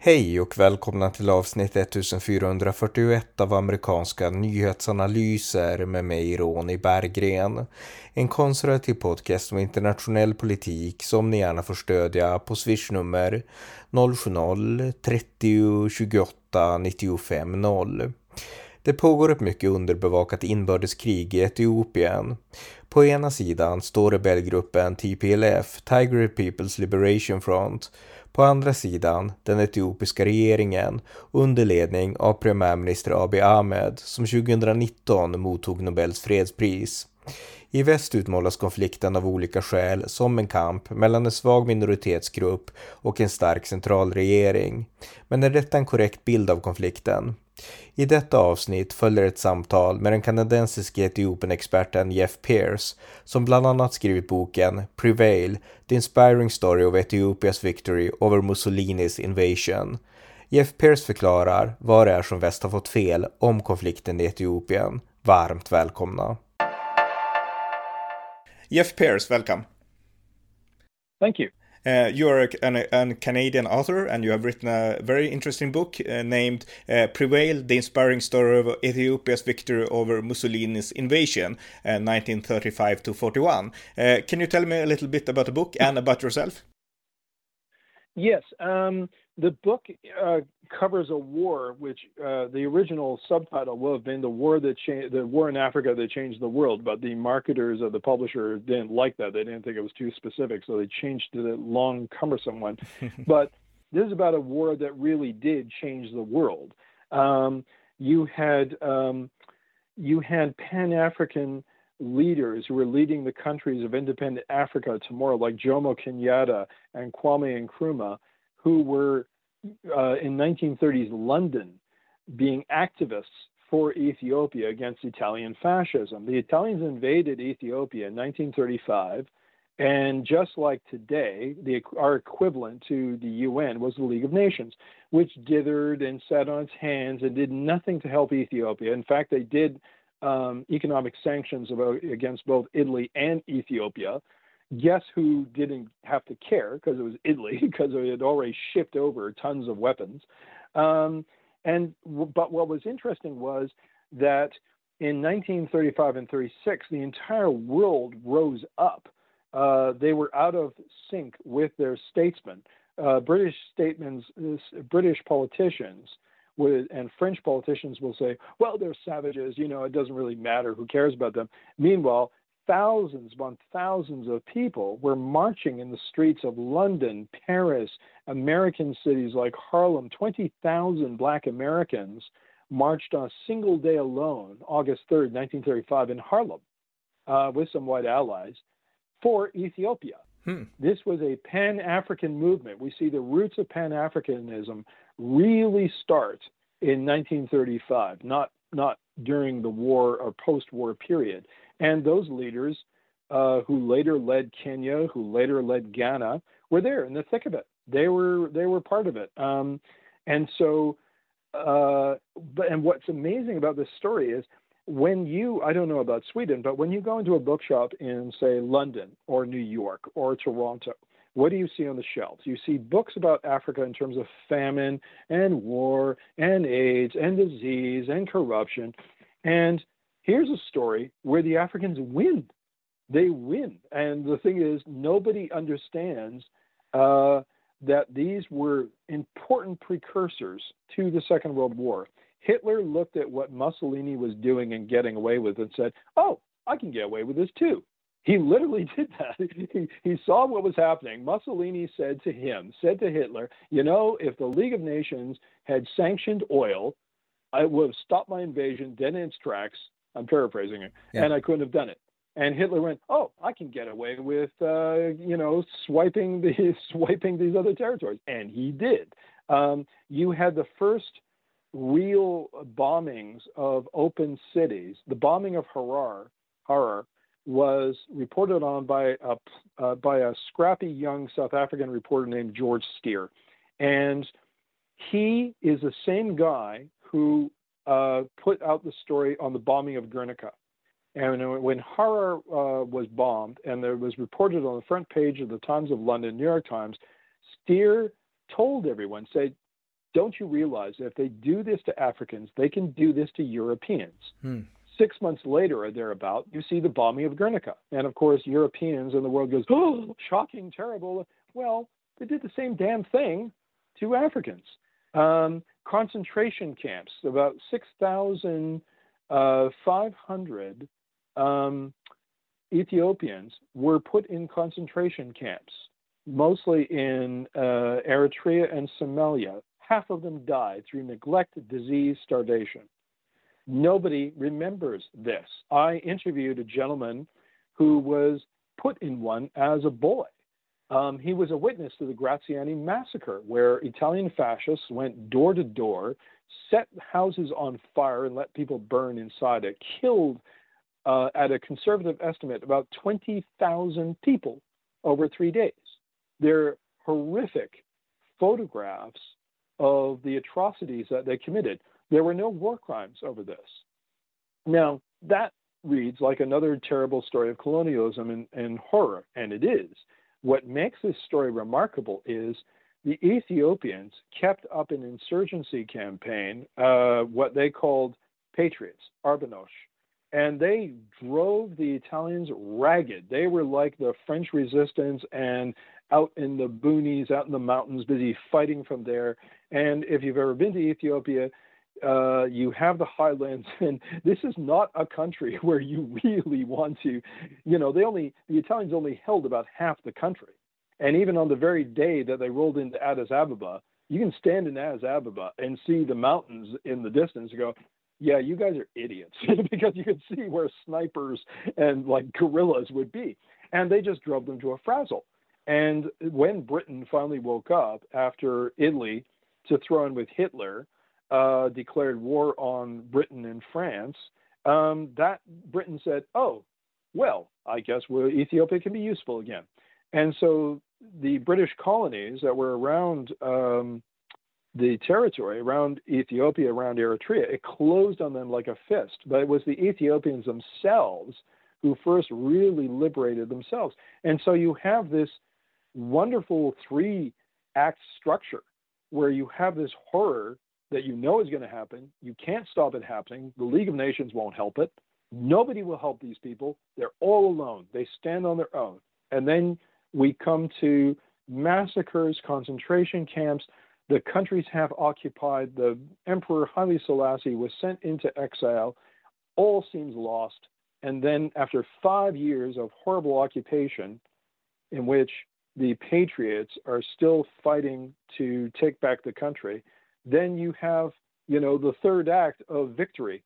Hej och välkomna till avsnitt 1441 av amerikanska nyhetsanalyser med mig Ronny Berggren. En konservativ podcast om internationell politik som ni gärna får stödja på swishnummer 070-30 28 95 0. Det pågår ett mycket underbevakat inbördeskrig i Etiopien. På ena sidan står rebellgruppen TPLF, Tiger People's Liberation Front, på andra sidan den etiopiska regeringen under ledning av premiärminister Abiy Ahmed som 2019 mottog Nobels fredspris. I väst utmålas konflikten av olika skäl som en kamp mellan en svag minoritetsgrupp och en stark centralregering. Men är detta en korrekt bild av konflikten? I detta avsnitt följer ett samtal med den kanadensiske Etiopien-experten Jeff Pierce som bland annat skrivit boken Prevail, The Inspiring Story of Ethiopia's Victory over Mussolinis Invasion. Jeff Pierce förklarar vad det är som väst har fått fel om konflikten i Etiopien. Varmt välkomna! Jeff Pierce, welcome. Thank you. Uh, you are a, an, a, Canadian author and you have written a very interesting book uh, named uh, Prevail The Inspiring Story of Ethiopia's Victory Over Mussolini's Invasion, 1935 uh, to 41. Uh, can you tell me a little bit about the book and about yourself? Yes. Um, the book uh, covers a war which uh, the original subtitle would have been the war that changed the war in Africa that changed the world, but the marketers of the publisher didn't like that. They didn't think it was too specific, so they changed to the long, cumbersome one. but this is about a war that really did change the world. Um, you had um, you had Pan African leaders who were leading the countries of independent Africa tomorrow, like Jomo Kenyatta and Kwame Nkrumah, who were uh, in 1930s London being activists for Ethiopia against Italian fascism. The Italians invaded Ethiopia in 1935, and just like today, the, our equivalent to the UN was the League of Nations, which dithered and sat on its hands and did nothing to help Ethiopia. In fact, they did um, economic sanctions about, against both Italy and Ethiopia. Guess who didn't have to care because it was Italy because it had already shipped over tons of weapons. Um, and but what was interesting was that in 1935 and 36, the entire world rose up. Uh, they were out of sync with their statesmen. Uh, British statements, British politicians and French politicians will say, well, they're savages, you know, it doesn't really matter, who cares about them? Meanwhile, thousands upon thousands of people were marching in the streets of London, Paris, American cities like Harlem. 20,000 black Americans marched on a single day alone, August 3rd, 1935, in Harlem uh, with some white allies for Ethiopia. Hmm. This was a Pan African movement. We see the roots of Pan Africanism really start in 1935, not not during the war or post-war period. And those leaders uh, who later led Kenya, who later led Ghana, were there in the thick of it. They were they were part of it. Um, and so, uh, but and what's amazing about this story is when you I don't know about Sweden, but when you go into a bookshop in say London or New York or Toronto, what do you see on the shelves? You see books about Africa in terms of famine and war and AIDS and disease and corruption. And here's a story where the Africans win. They win. And the thing is, nobody understands uh, that these were important precursors to the Second World War. Hitler looked at what Mussolini was doing and getting away with and said, Oh, I can get away with this too. He literally did that. He, he saw what was happening. Mussolini said to him, said to Hitler, you know, if the League of Nations had sanctioned oil, I would have stopped my invasion dead in its tracks. I'm paraphrasing it, yeah. and I couldn't have done it. And Hitler went, "Oh, I can get away with, uh, you know, swiping the swiping these other territories," and he did. Um, you had the first real bombings of open cities. The bombing of Harar, Harar was reported on by a uh, by a scrappy young South African reporter named George Steer, and he is the same guy who uh, put out the story on the bombing of Guernica. And when Harar uh, was bombed, and there was reported on the front page of the Times of London, New York Times, Steer told everyone, said, don't you realize that if they do this to Africans, they can do this to Europeans? Hmm. Six months later or thereabout, you see the bombing of Guernica. And of course, Europeans and the world goes, oh, shocking, terrible. Well, they did the same damn thing to Africans. Um, concentration camps, about 6,500 uh, um, Ethiopians were put in concentration camps, mostly in uh, Eritrea and Somalia. Half of them died through neglect, disease, starvation. Nobody remembers this. I interviewed a gentleman who was put in one as a boy. Um, he was a witness to the Graziani massacre, where Italian fascists went door to door, set houses on fire, and let people burn inside it, killed, uh, at a conservative estimate, about 20,000 people over three days. They're horrific photographs of the atrocities that they committed. There were no war crimes over this. Now, that reads like another terrible story of colonialism and, and horror, and it is. What makes this story remarkable is the Ethiopians kept up an insurgency campaign, uh, what they called patriots, Arbanosh, and they drove the Italians ragged. They were like the French resistance and out in the boonies, out in the mountains, busy fighting from there. And if you've ever been to Ethiopia, uh, you have the highlands, and this is not a country where you really want to, you know, they only, the Italians only held about half the country. And even on the very day that they rolled into Addis Ababa, you can stand in Addis Ababa and see the mountains in the distance and go, yeah, you guys are idiots because you can see where snipers and like guerrillas would be. And they just drove them to a frazzle. And when Britain finally woke up after Italy to throw in with Hitler, uh, declared war on Britain and France, um, that Britain said, "Oh, well, I guess well, Ethiopia can be useful again." And so the British colonies that were around um, the territory, around Ethiopia, around Eritrea, it closed on them like a fist. But it was the Ethiopians themselves who first really liberated themselves. And so you have this wonderful three act structure where you have this horror that you know is going to happen. You can't stop it happening. The League of Nations won't help it. Nobody will help these people. They're all alone. They stand on their own. And then we come to massacres, concentration camps. The countries have occupied. The Emperor Haile Selassie was sent into exile. All seems lost. And then, after five years of horrible occupation, in which the patriots are still fighting to take back the country, then you have, you know, the third act of victory,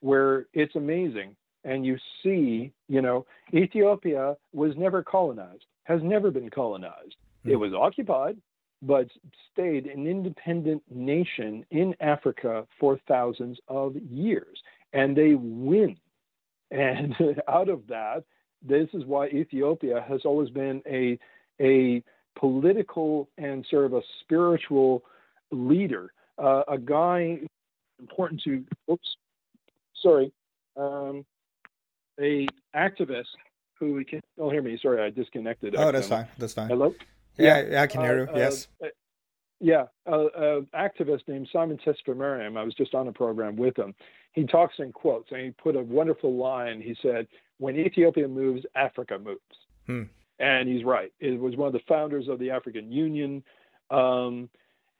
where it's amazing. And you see, you know, Ethiopia was never colonized, has never been colonized. Mm. It was occupied, but stayed an independent nation in Africa for thousands of years. And they win. And out of that, this is why Ethiopia has always been a, a political and sort of a spiritual leader uh, a guy important to oops sorry um, a activist who we can oh hear me sorry I disconnected oh that's fine that's fine hello yeah, yeah I can hear you uh, yes uh, yeah, an activist named Simon Tesfamariam. I was just on a program with him. He talks in quotes, and he put a wonderful line. He said, "When Ethiopia moves, Africa moves," hmm. and he's right. It was one of the founders of the African Union. Um,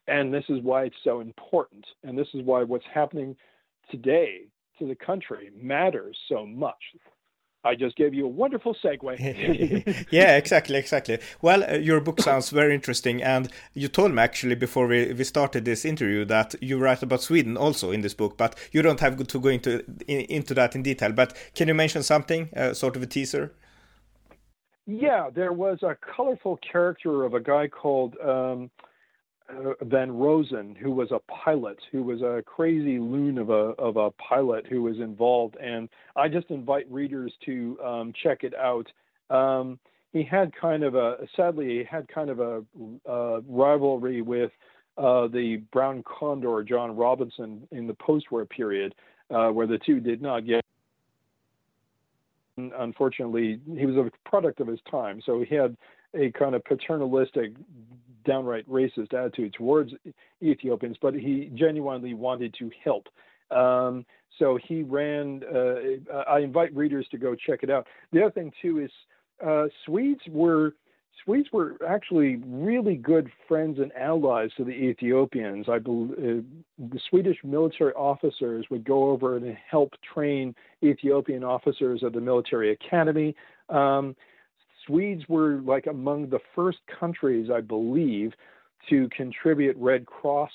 and this is why it's so important. And this is why what's happening today to the country matters so much. I just gave you a wonderful segue. yeah, exactly, exactly. Well, uh, your book sounds very interesting, and you told me actually before we, we started this interview that you write about Sweden also in this book, but you don't have to go into in, into that in detail. But can you mention something, uh, sort of a teaser? Yeah, there was a colorful character of a guy called. Um, von Rosen, who was a pilot, who was a crazy loon of a of a pilot who was involved, and I just invite readers to um, check it out. Um, he had kind of a sadly he had kind of a, a rivalry with uh, the Brown Condor John Robinson in the post-war period, uh, where the two did not get. Unfortunately, he was a product of his time, so he had a kind of paternalistic downright racist attitude towards Ethiopians, but he genuinely wanted to help. Um, so he ran. Uh, I invite readers to go check it out. The other thing too is uh, Swedes were Swedes were actually really good friends and allies to the Ethiopians. I believe uh, the Swedish military officers would go over and help train Ethiopian officers at the military academy. Um, Swedes were like among the first countries, I believe, to contribute Red Cross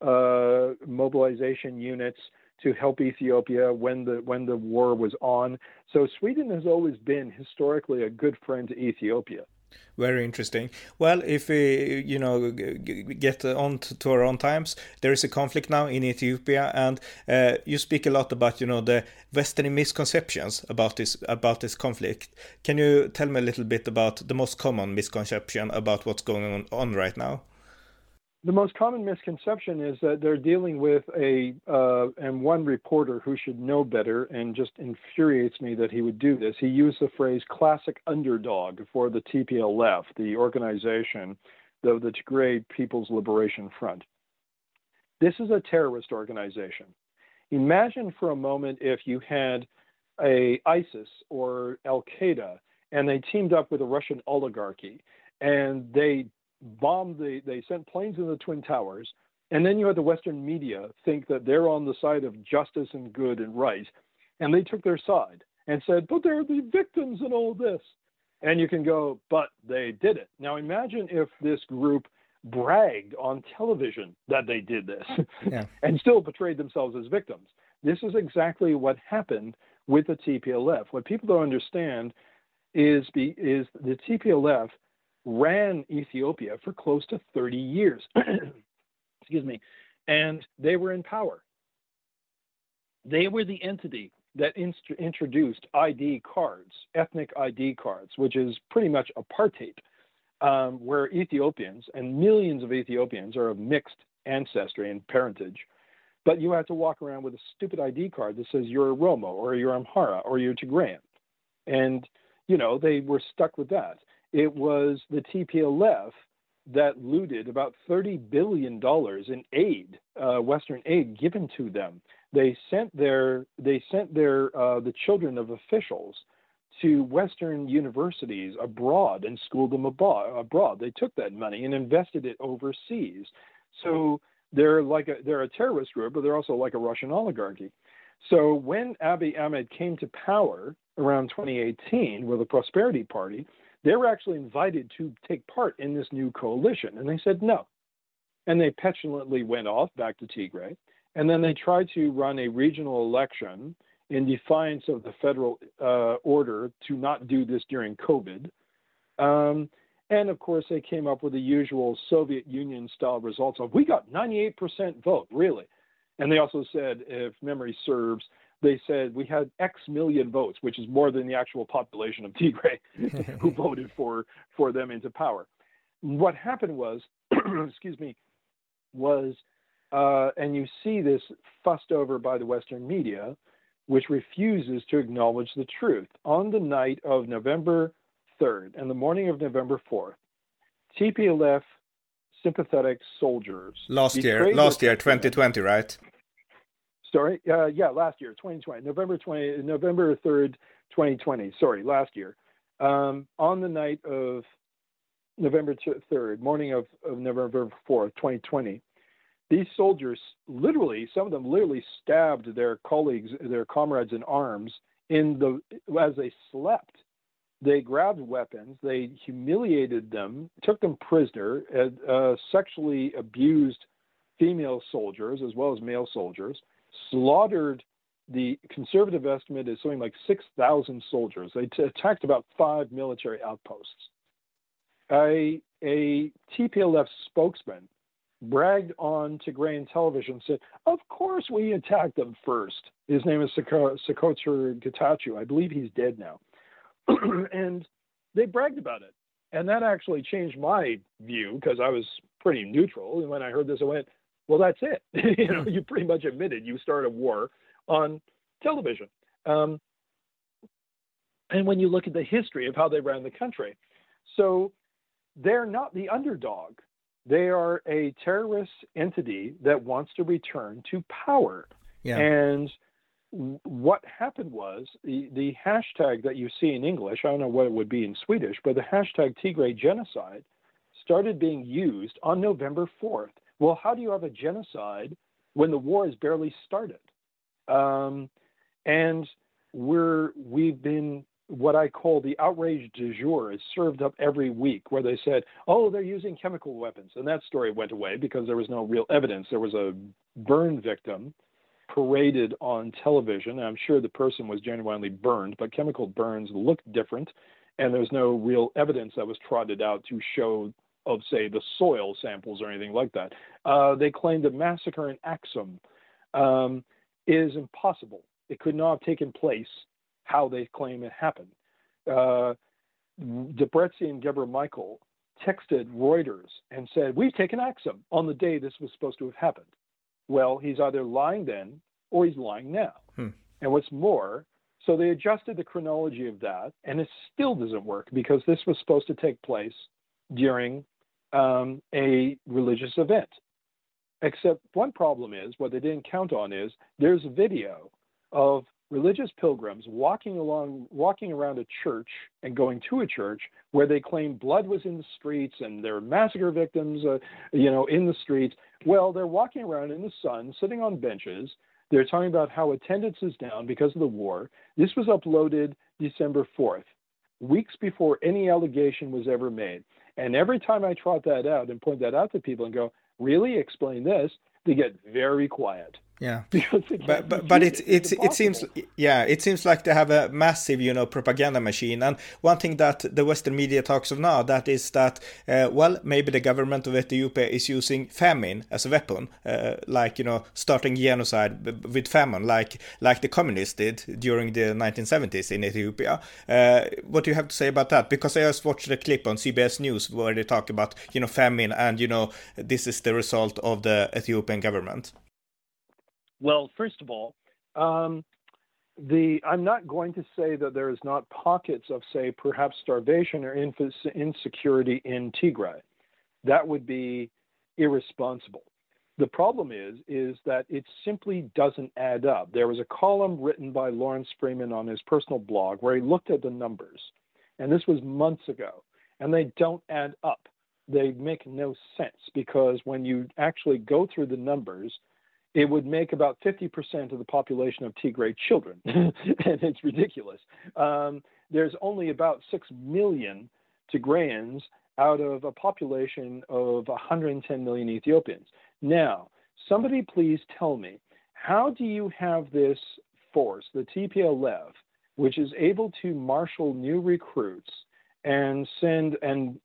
uh, mobilization units to help Ethiopia when the when the war was on. So Sweden has always been historically a good friend to Ethiopia. Very interesting. Well, if we, you know, get on to our own times, there is a conflict now in Ethiopia, and uh, you speak a lot about, you know, the Western misconceptions about this about this conflict. Can you tell me a little bit about the most common misconception about what's going on, on right now? The most common misconception is that they're dealing with a uh, and one reporter who should know better and just infuriates me that he would do this. He used the phrase "classic underdog" for the TPLF, the organization, the, the Tigray People's Liberation Front. This is a terrorist organization. Imagine for a moment if you had a ISIS or Al Qaeda and they teamed up with a Russian oligarchy and they bombed the, they sent planes in the Twin Towers, and then you had the Western media think that they're on the side of justice and good and right, and they took their side and said, but they're the victims in all this. And you can go, but they did it. Now imagine if this group bragged on television that they did this yeah. and still portrayed themselves as victims. This is exactly what happened with the TPLF. What people don't understand is, be, is the TPLF ran Ethiopia for close to 30 years. Excuse me. And they were in power. They were the entity that introduced ID cards, ethnic ID cards, which is pretty much apartheid, um, where Ethiopians and millions of Ethiopians are of mixed ancestry and parentage. But you have to walk around with a stupid ID card that says you're Oromo or you're Amhara or you're Tigrayan. And, you know, they were stuck with that it was the TPLF that looted about $30 billion in aid, uh, Western aid given to them. They sent their, they sent their, uh, the children of officials to Western universities abroad and schooled them abroad. They took that money and invested it overseas. So they're like a, they're a terrorist group, but they're also like a Russian oligarchy. So when Abiy Ahmed came to power around 2018 with the Prosperity Party, they were actually invited to take part in this new coalition, and they said no. And they petulantly went off back to Tigray. And then they tried to run a regional election in defiance of the federal uh, order to not do this during COVID. Um, and of course, they came up with the usual Soviet Union style results of we got 98% vote, really. And they also said, if memory serves, they said we had X million votes, which is more than the actual population of Tigray who voted for for them into power. What happened was, excuse me, was, uh, and you see this fussed over by the Western media, which refuses to acknowledge the truth. On the night of November 3rd and the morning of November 4th, TPLF sympathetic soldiers. Last year, last year, 2020, right? Sorry, uh, yeah, last year, 2020, November 20, November 3rd, 2020. Sorry, last year. Um, on the night of November 3rd, morning of, of November 4th, 2020, these soldiers literally, some of them literally stabbed their colleagues, their comrades in arms in the as they slept. They grabbed weapons, they humiliated them, took them prisoner, uh, sexually abused female soldiers as well as male soldiers slaughtered the conservative estimate is something like 6,000 soldiers. They t- attacked about five military outposts. A, a TPLF spokesman bragged on Tigrayan television said, Of course we attacked them first. His name is Sekoture Getachew. I believe he's dead now. and they bragged about it. And that actually changed my view because I was pretty neutral. And when I heard this, I went, well, that's it. you know, you pretty much admitted you started a war on television. Um, and when you look at the history of how they ran the country, so they're not the underdog. they are a terrorist entity that wants to return to power. Yeah. And what happened was the, the hashtag that you see in English, I don't know what it would be in Swedish, but the hashtag Tigray genocide started being used on November 4th. Well, how do you have a genocide when the war has barely started? Um, and we're we've been what I call the outrage du jour is served up every week, where they said, "Oh, they're using chemical weapons," and that story went away because there was no real evidence. There was a burn victim paraded on television. I'm sure the person was genuinely burned, but chemical burns look different, and there's no real evidence that was trotted out to show of, say, the soil samples or anything like that. Uh, they claimed a massacre in Axum um, is impossible. It could not have taken place how they claim it happened. Uh, Debretsion Gebremichael texted Reuters and said, We've taken Axum on the day this was supposed to have happened. Well, he's either lying then or he's lying now. Hmm. And what's more, so they adjusted the chronology of that, and it still doesn't work because this was supposed to take place during um, a religious event. Except one problem is what they didn't count on is there's a video of religious pilgrims walking along walking around a church and going to a church where they claim blood was in the streets and there are massacre victims uh, you know in the streets. Well they're walking around in the sun sitting on benches. They're talking about how attendance is down because of the war. This was uploaded december 4th weeks before any allegation was ever made. And every time i trot that out and point that out to people and go really? Explain this they get very quiet yeah. But but, but it it, it seems yeah it seems like they have a massive you know propaganda machine. And one thing that the western media talks of now that is that uh, well maybe the government of ethiopia is using famine as a weapon uh, like you know starting genocide with famine like like the communists did during the 1970s in ethiopia. Uh, what do you have to say about that? Because i just watched a clip on cbs news where they talk about you know famine and you know this is the result of the ethiopian government well, first of all, um, the I'm not going to say that there is not pockets of, say, perhaps starvation or insecurity in Tigray. That would be irresponsible. The problem is, is that it simply doesn't add up. There was a column written by Lawrence Freeman on his personal blog where he looked at the numbers, and this was months ago, and they don't add up. They make no sense because when you actually go through the numbers, it would make about 50% of the population of Tigray children, and it's ridiculous. Um, there's only about 6 million Tigrayans out of a population of 110 million Ethiopians. Now, somebody please tell me, how do you have this force, the TPLF, which is able to marshal new recruits and send, and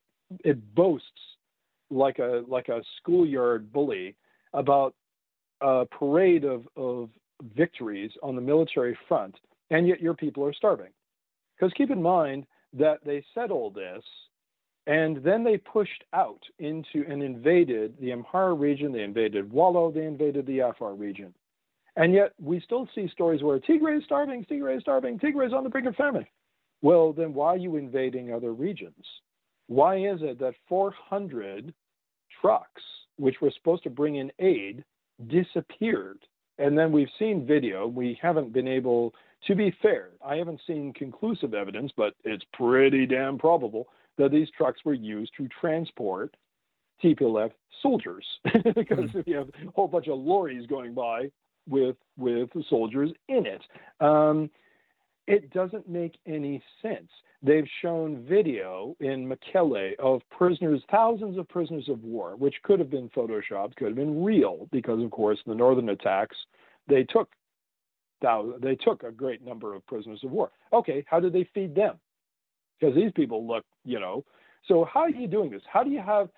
it boasts like a, like a schoolyard bully about a parade of, of victories on the military front, and yet your people are starving. Because keep in mind that they said all this, and then they pushed out into and invaded the Amhara region, they invaded Wollo, they invaded the Afar region. And yet we still see stories where Tigray is starving, Tigray is starving, Tigray is on the brink of famine. Well, then why are you invading other regions? Why is it that 400 trucks, which were supposed to bring in aid, disappeared. And then we've seen video. We haven't been able, to be fair, I haven't seen conclusive evidence, but it's pretty damn probable that these trucks were used to transport TPLF soldiers because you have a whole bunch of lorries going by with with soldiers in it. Um, it doesn't make any sense. They've shown video in Mekelle of prisoners, thousands of prisoners of war, which could have been photoshopped, could have been real, because of course the northern attacks they took they took a great number of prisoners of war. Okay, how did they feed them? Because these people look, you know. So how are you doing this? How do you have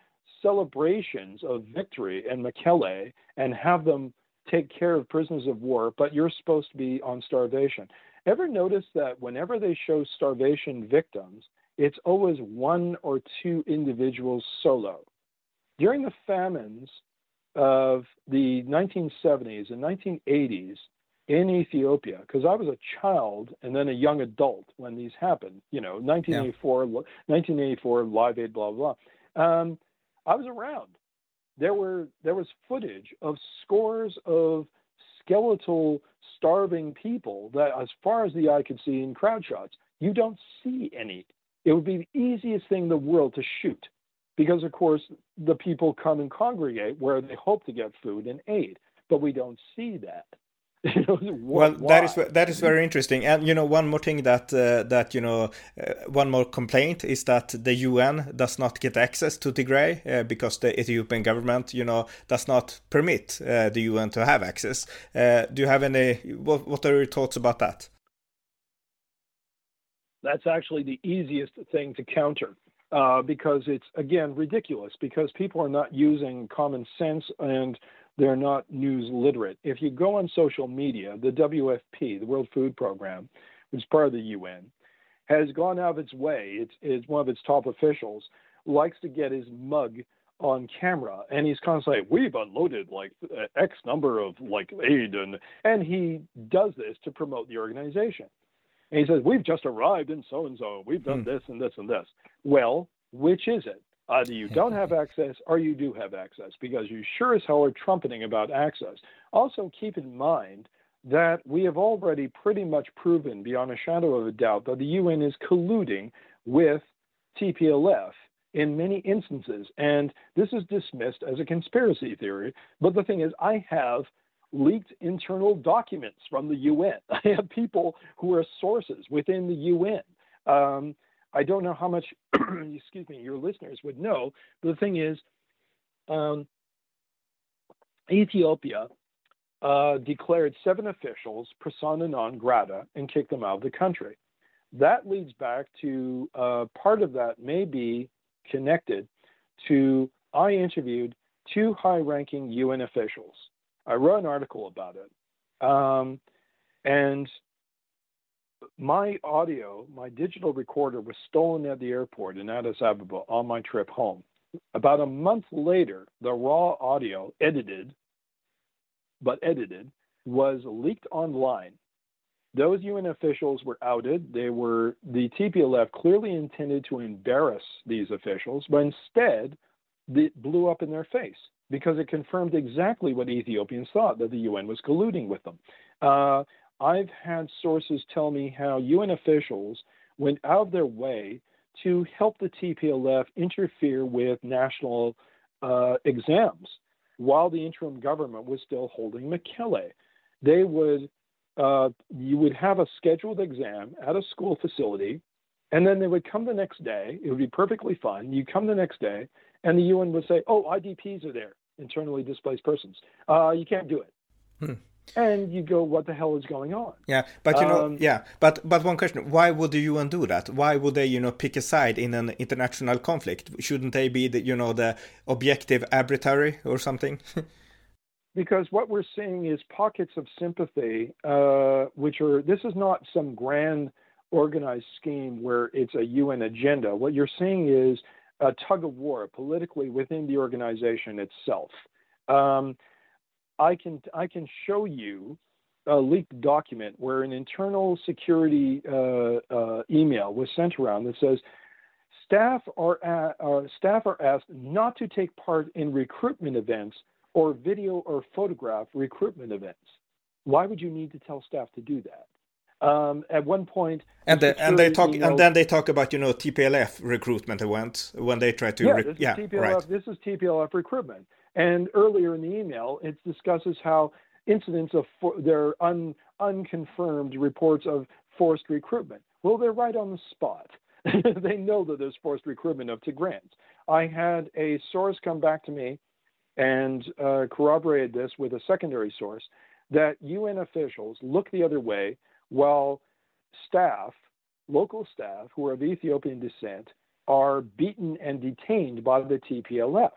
celebrations of victory in Mekelle and have them take care of prisoners of war, but you're supposed to be on starvation? Ever notice that whenever they show starvation victims, it's always one or two individuals solo? During the famines of the 1970s and 1980s in Ethiopia, because I was a child and then a young adult when these happened, you know, 1984, yeah. 1984, Live Aid, blah, blah, blah. Um, I was around there were there was footage of scores of skeletal starving people that as far as the eye could see in crowd shots you don't see any. It would be the easiest thing in the world to shoot because of course the people come and congregate where they hope to get food and aid but we don't see that well, that is that is very interesting, and you know one more thing that uh, that you know uh, one more complaint is that the UN does not get access to Tigray uh, because the Ethiopian government you know does not permit uh, the UN to have access. Uh, do you have any? What, what are your thoughts about that? That's actually the easiest thing to counter. Uh, because it's again ridiculous because people are not using common sense and they're not news literate. If you go on social media, the WFP, the World Food Program, which is part of the UN, has gone out of its way. It's, it's one of its top officials likes to get his mug on camera and he's constantly like, we've unloaded like x number of like aid and and he does this to promote the organization and he says we've just arrived in so and so we've done hmm. this and this and this well which is it Either you don't have access or you do have access because you sure as hell are trumpeting about access. Also, keep in mind that we have already pretty much proven beyond a shadow of a doubt that the UN is colluding with TPLF in many instances. And this is dismissed as a conspiracy theory. But the thing is, I have leaked internal documents from the UN. I have people who are sources within the UN. Um, I don't know how much, excuse me, your listeners would know, but the thing is, um, Ethiopia uh, declared seven officials persona non grata and kicked them out of the country. That leads back to uh, part of that may be connected to I interviewed two high ranking UN officials. I wrote an article about it. Um, and my audio, my digital recorder was stolen at the airport in Addis Ababa on my trip home. About a month later, the raw audio, edited, but edited, was leaked online. Those UN officials were outed. They were the TPLF clearly intended to embarrass these officials, but instead, it blew up in their face because it confirmed exactly what Ethiopians thought that the UN was colluding with them. Uh, I've had sources tell me how UN officials went out of their way to help the TPLF interfere with national uh, exams while the interim government was still holding Mekelle. They would, uh, you would have a scheduled exam at a school facility, and then they would come the next day. It would be perfectly fine. You come the next day, and the UN would say, "Oh, IDPs are there, internally displaced persons. Uh, you can't do it." Hmm and you go, "What the hell is going on?" Yeah, but you know, um, yeah, but but one question: Why would the UN do that? Why would they, you know, pick a side in an international conflict? Shouldn't they be, the, you know, the objective arbitrary or something? because what we're seeing is pockets of sympathy, uh, which are this is not some grand organized scheme where it's a UN agenda. What you're seeing is a tug of war politically within the organization itself. Um, I can I can show you a leaked document where an internal security uh, uh, email was sent around that says staff are uh, staff are asked not to take part in recruitment events or video or photograph recruitment events. Why would you need to tell staff to do that? Um, at one point, and the, and they talk email, and then they talk about you know TPLF recruitment events when they try to yeah, this yeah TPLF, right. this is TPLF recruitment and earlier in the email, it discusses how incidents of for, their un, unconfirmed reports of forced recruitment. Well, they're right on the spot. they know that there's forced recruitment of Tigrayans. I had a source come back to me and uh, corroborated this with a secondary source that UN officials look the other way while staff, local staff who are of Ethiopian descent, are beaten and detained by the TPLF.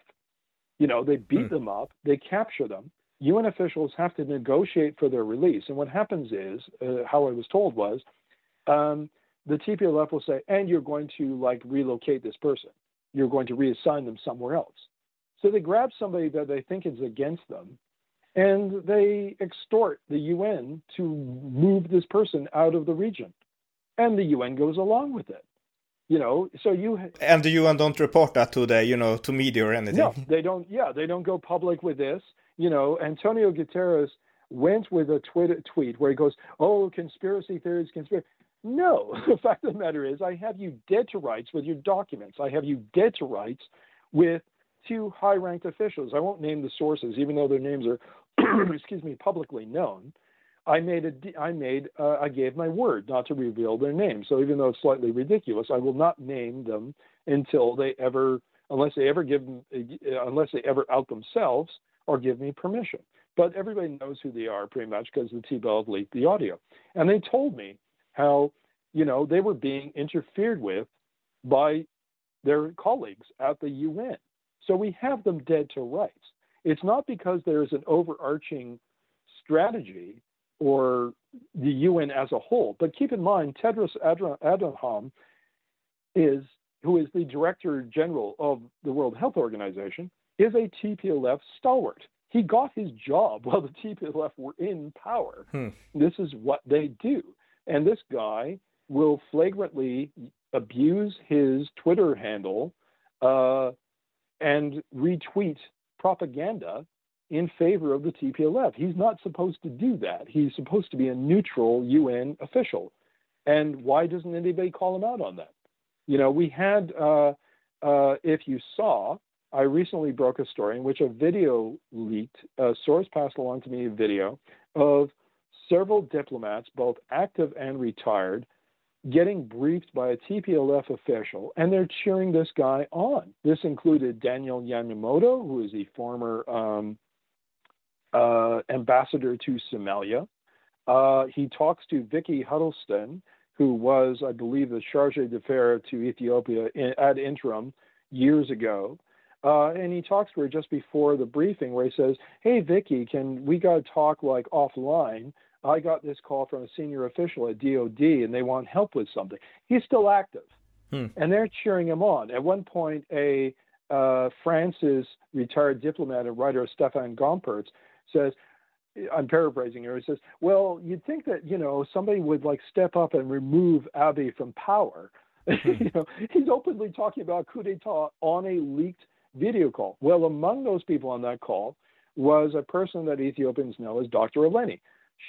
You know, they beat hmm. them up, they capture them. UN officials have to negotiate for their release. And what happens is, uh, how I was told was, um, the TPLF will say, and you're going to like relocate this person. You're going to reassign them somewhere else. So they grab somebody that they think is against them and they extort the UN to move this person out of the region. And the UN goes along with it. You know, so you and the UN don't report that to the you know to media or anything. No, they don't. Yeah, they don't go public with this. You know, Antonio Guterres went with a Twitter tweet where he goes, "Oh, conspiracy theories, conspiracy." No, the fact of the matter is, I have you dead to rights with your documents. I have you dead to rights with two high-ranked officials. I won't name the sources, even though their names are, excuse me, publicly known. I made a, I made, uh, I gave my word not to reveal their names. So even though it's slightly ridiculous, I will not name them until they ever, unless they ever give, unless they ever out themselves or give me permission. But everybody knows who they are pretty much because the TPLF leaked the audio, and they told me how, you know, they were being interfered with by their colleagues at the UN. So we have them dead to rights. It's not because there is an overarching strategy or the UN as a whole. But keep in mind, Tedros Adhanom is, who is the Director General of the World Health Organization, is a TPLF stalwart. He got his job while the TPLF were in power. Hmm. This is what they do. And this guy will flagrantly abuse his Twitter handle uh, and retweet propaganda in favor of the TPLF. He's not supposed to do that. He's supposed to be a neutral UN official. And why doesn't anybody call him out on that? You know, we had, uh, uh, if you saw, I recently broke a story in which a video leaked, a source passed along to me a video of several diplomats, both active and retired, getting briefed by a TPLF official, and they're cheering this guy on. This included Donald Yamamoto, who is a former um, uh, ambassador to Somalia. Uh, he talks to Vicky Huddleston, who was, I believe, the charge d'affaires to Ethiopia in, ad interim years ago. Uh, and he talks to her just before the briefing where he says, Hey, Vicky, can we got to talk like offline? I got this call from a senior official at DOD and they want help with something. He's still active. Hmm. And they're cheering him on. At one point, a uh, France's retired diplomat and writer, Stéphane Gompertz, says, I'm paraphrasing here. He says, "Well, you'd think that you know somebody would like step up and remove Abiy from power." Mm-hmm. you know, he's openly talking about coup d'état on a leaked video call. Well, among those people on that call was a person that Ethiopians know as Dr. Eleni.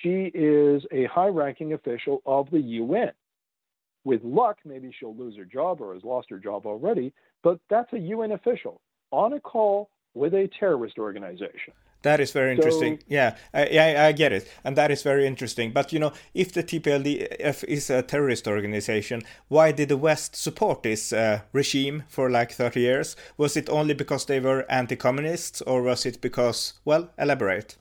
She is a high-ranking official of the UN. With luck, maybe she'll lose her job or has lost her job already, but that's a UN official on a call with a terrorist organization. That is very interesting. So, yeah, I, yeah, I get it, and that is very interesting. But you know, if the TPLF is a terrorist organization, why did the West support this uh, regime for like thirty years? Was it only because they were anti-communists, or was it because, well, elaborate?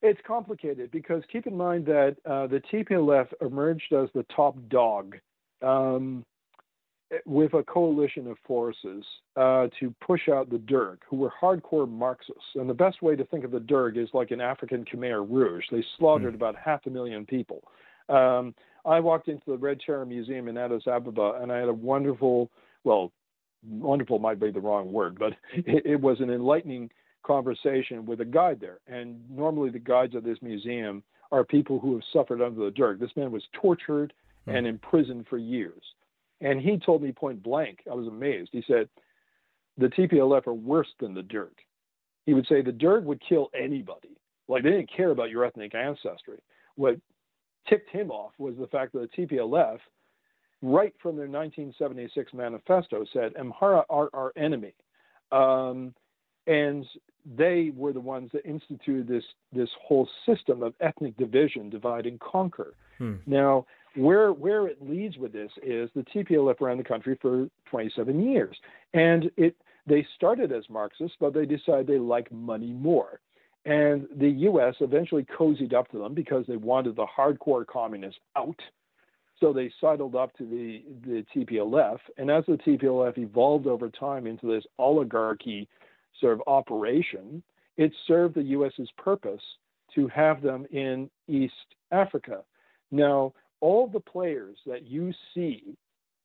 It's complicated because keep in mind that uh, the TPLF emerged as the top dog. Um, with a coalition of forces uh, to push out the Derg, who were hardcore Marxists. And the best way to think of the Derg is like an African Khmer Rouge. They slaughtered mm. about half a million people. Um, I walked into the Red Terror Museum in Addis Ababa, and I had a wonderful, well, wonderful might be the wrong word, but it, it was an enlightening conversation with a guide there. And normally the guides of this museum are people who have suffered under the Derg. This man was tortured mm. and imprisoned for years. And he told me point blank, I was amazed. He said, the TPLF are worse than the Derg. He would say the Derg would kill anybody. Like they didn't care about your ethnic ancestry. What ticked him off was the fact that the TPLF, right from their 1976 manifesto, said Amhara are our enemy. Um, and they were the ones that instituted this this whole system of ethnic division, divide and conquer. Hmm. Now, where where it leads with this is the TPLF ran the country for 27 years, and it they started as Marxists, but they decided they like money more. And the U.S. eventually cozied up to them because they wanted the hardcore communists out. So they sidled up to the, the TPLF. And as the TPLF evolved over time into this oligarchy sort of operation, it served the U.S.'s purpose to have them in East Africa. Now, all the players that you see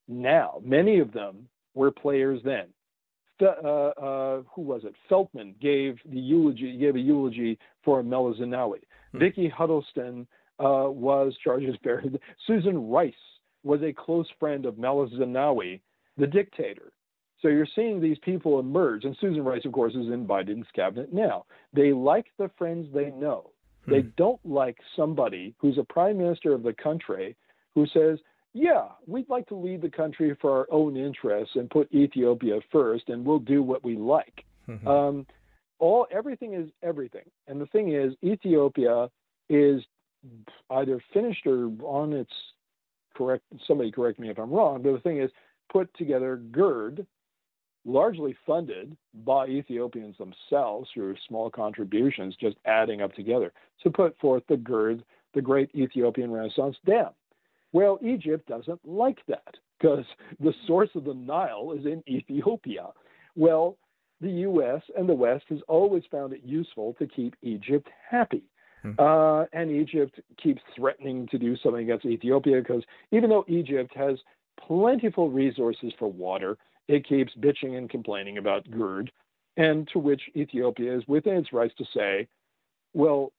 now, many of them were players then. Uh, uh, who was it? Feltman gave the eulogy, gave a eulogy for Meles Zenawi. Hmm. Vicky Huddleston uh, was charge d'affaires. Susan Rice was a close friend of Meles Zenawi, the dictator. So you're seeing these people emerge, and Susan Rice, of course, is in Biden's cabinet now. They like the friends they know. Hmm. They don't like somebody who's a prime minister of the country who says, yeah, we'd like to lead the country for our own interests and put Ethiopia first, and we'll do what we like. Mm-hmm. Um, all everything is everything, and the thing is, Ethiopia is either finished or on its correct. Somebody correct me if I'm wrong, but the thing is, put together GERD, largely funded by Ethiopians themselves through small contributions, just adding up together to put forth the GERD, the Great Ethiopian Renaissance Dam. Well, Egypt doesn't like that because the source of the Nile is in Ethiopia. Well, the U.S. and the West has always found it useful to keep Egypt happy. Hmm. Uh, and Egypt keeps threatening to do something against Ethiopia because even though Egypt has plentiful resources for water, it keeps bitching and complaining about GERD, and to which Ethiopia is within its rights to say, well,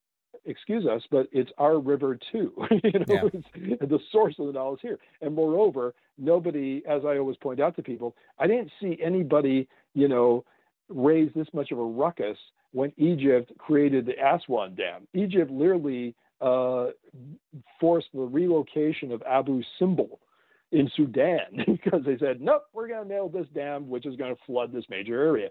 excuse us, but it's our river too. you know, yeah. the source of the Nile is here. And moreover, nobody, as I always point out to people, I didn't see anybody, you know, raise this much of a ruckus when Egypt created the Aswan Dam. Egypt literally uh, forced the relocation of Abu Simbel in Sudan because they said, nope, we're going to nail this dam, which is going to flood this major area.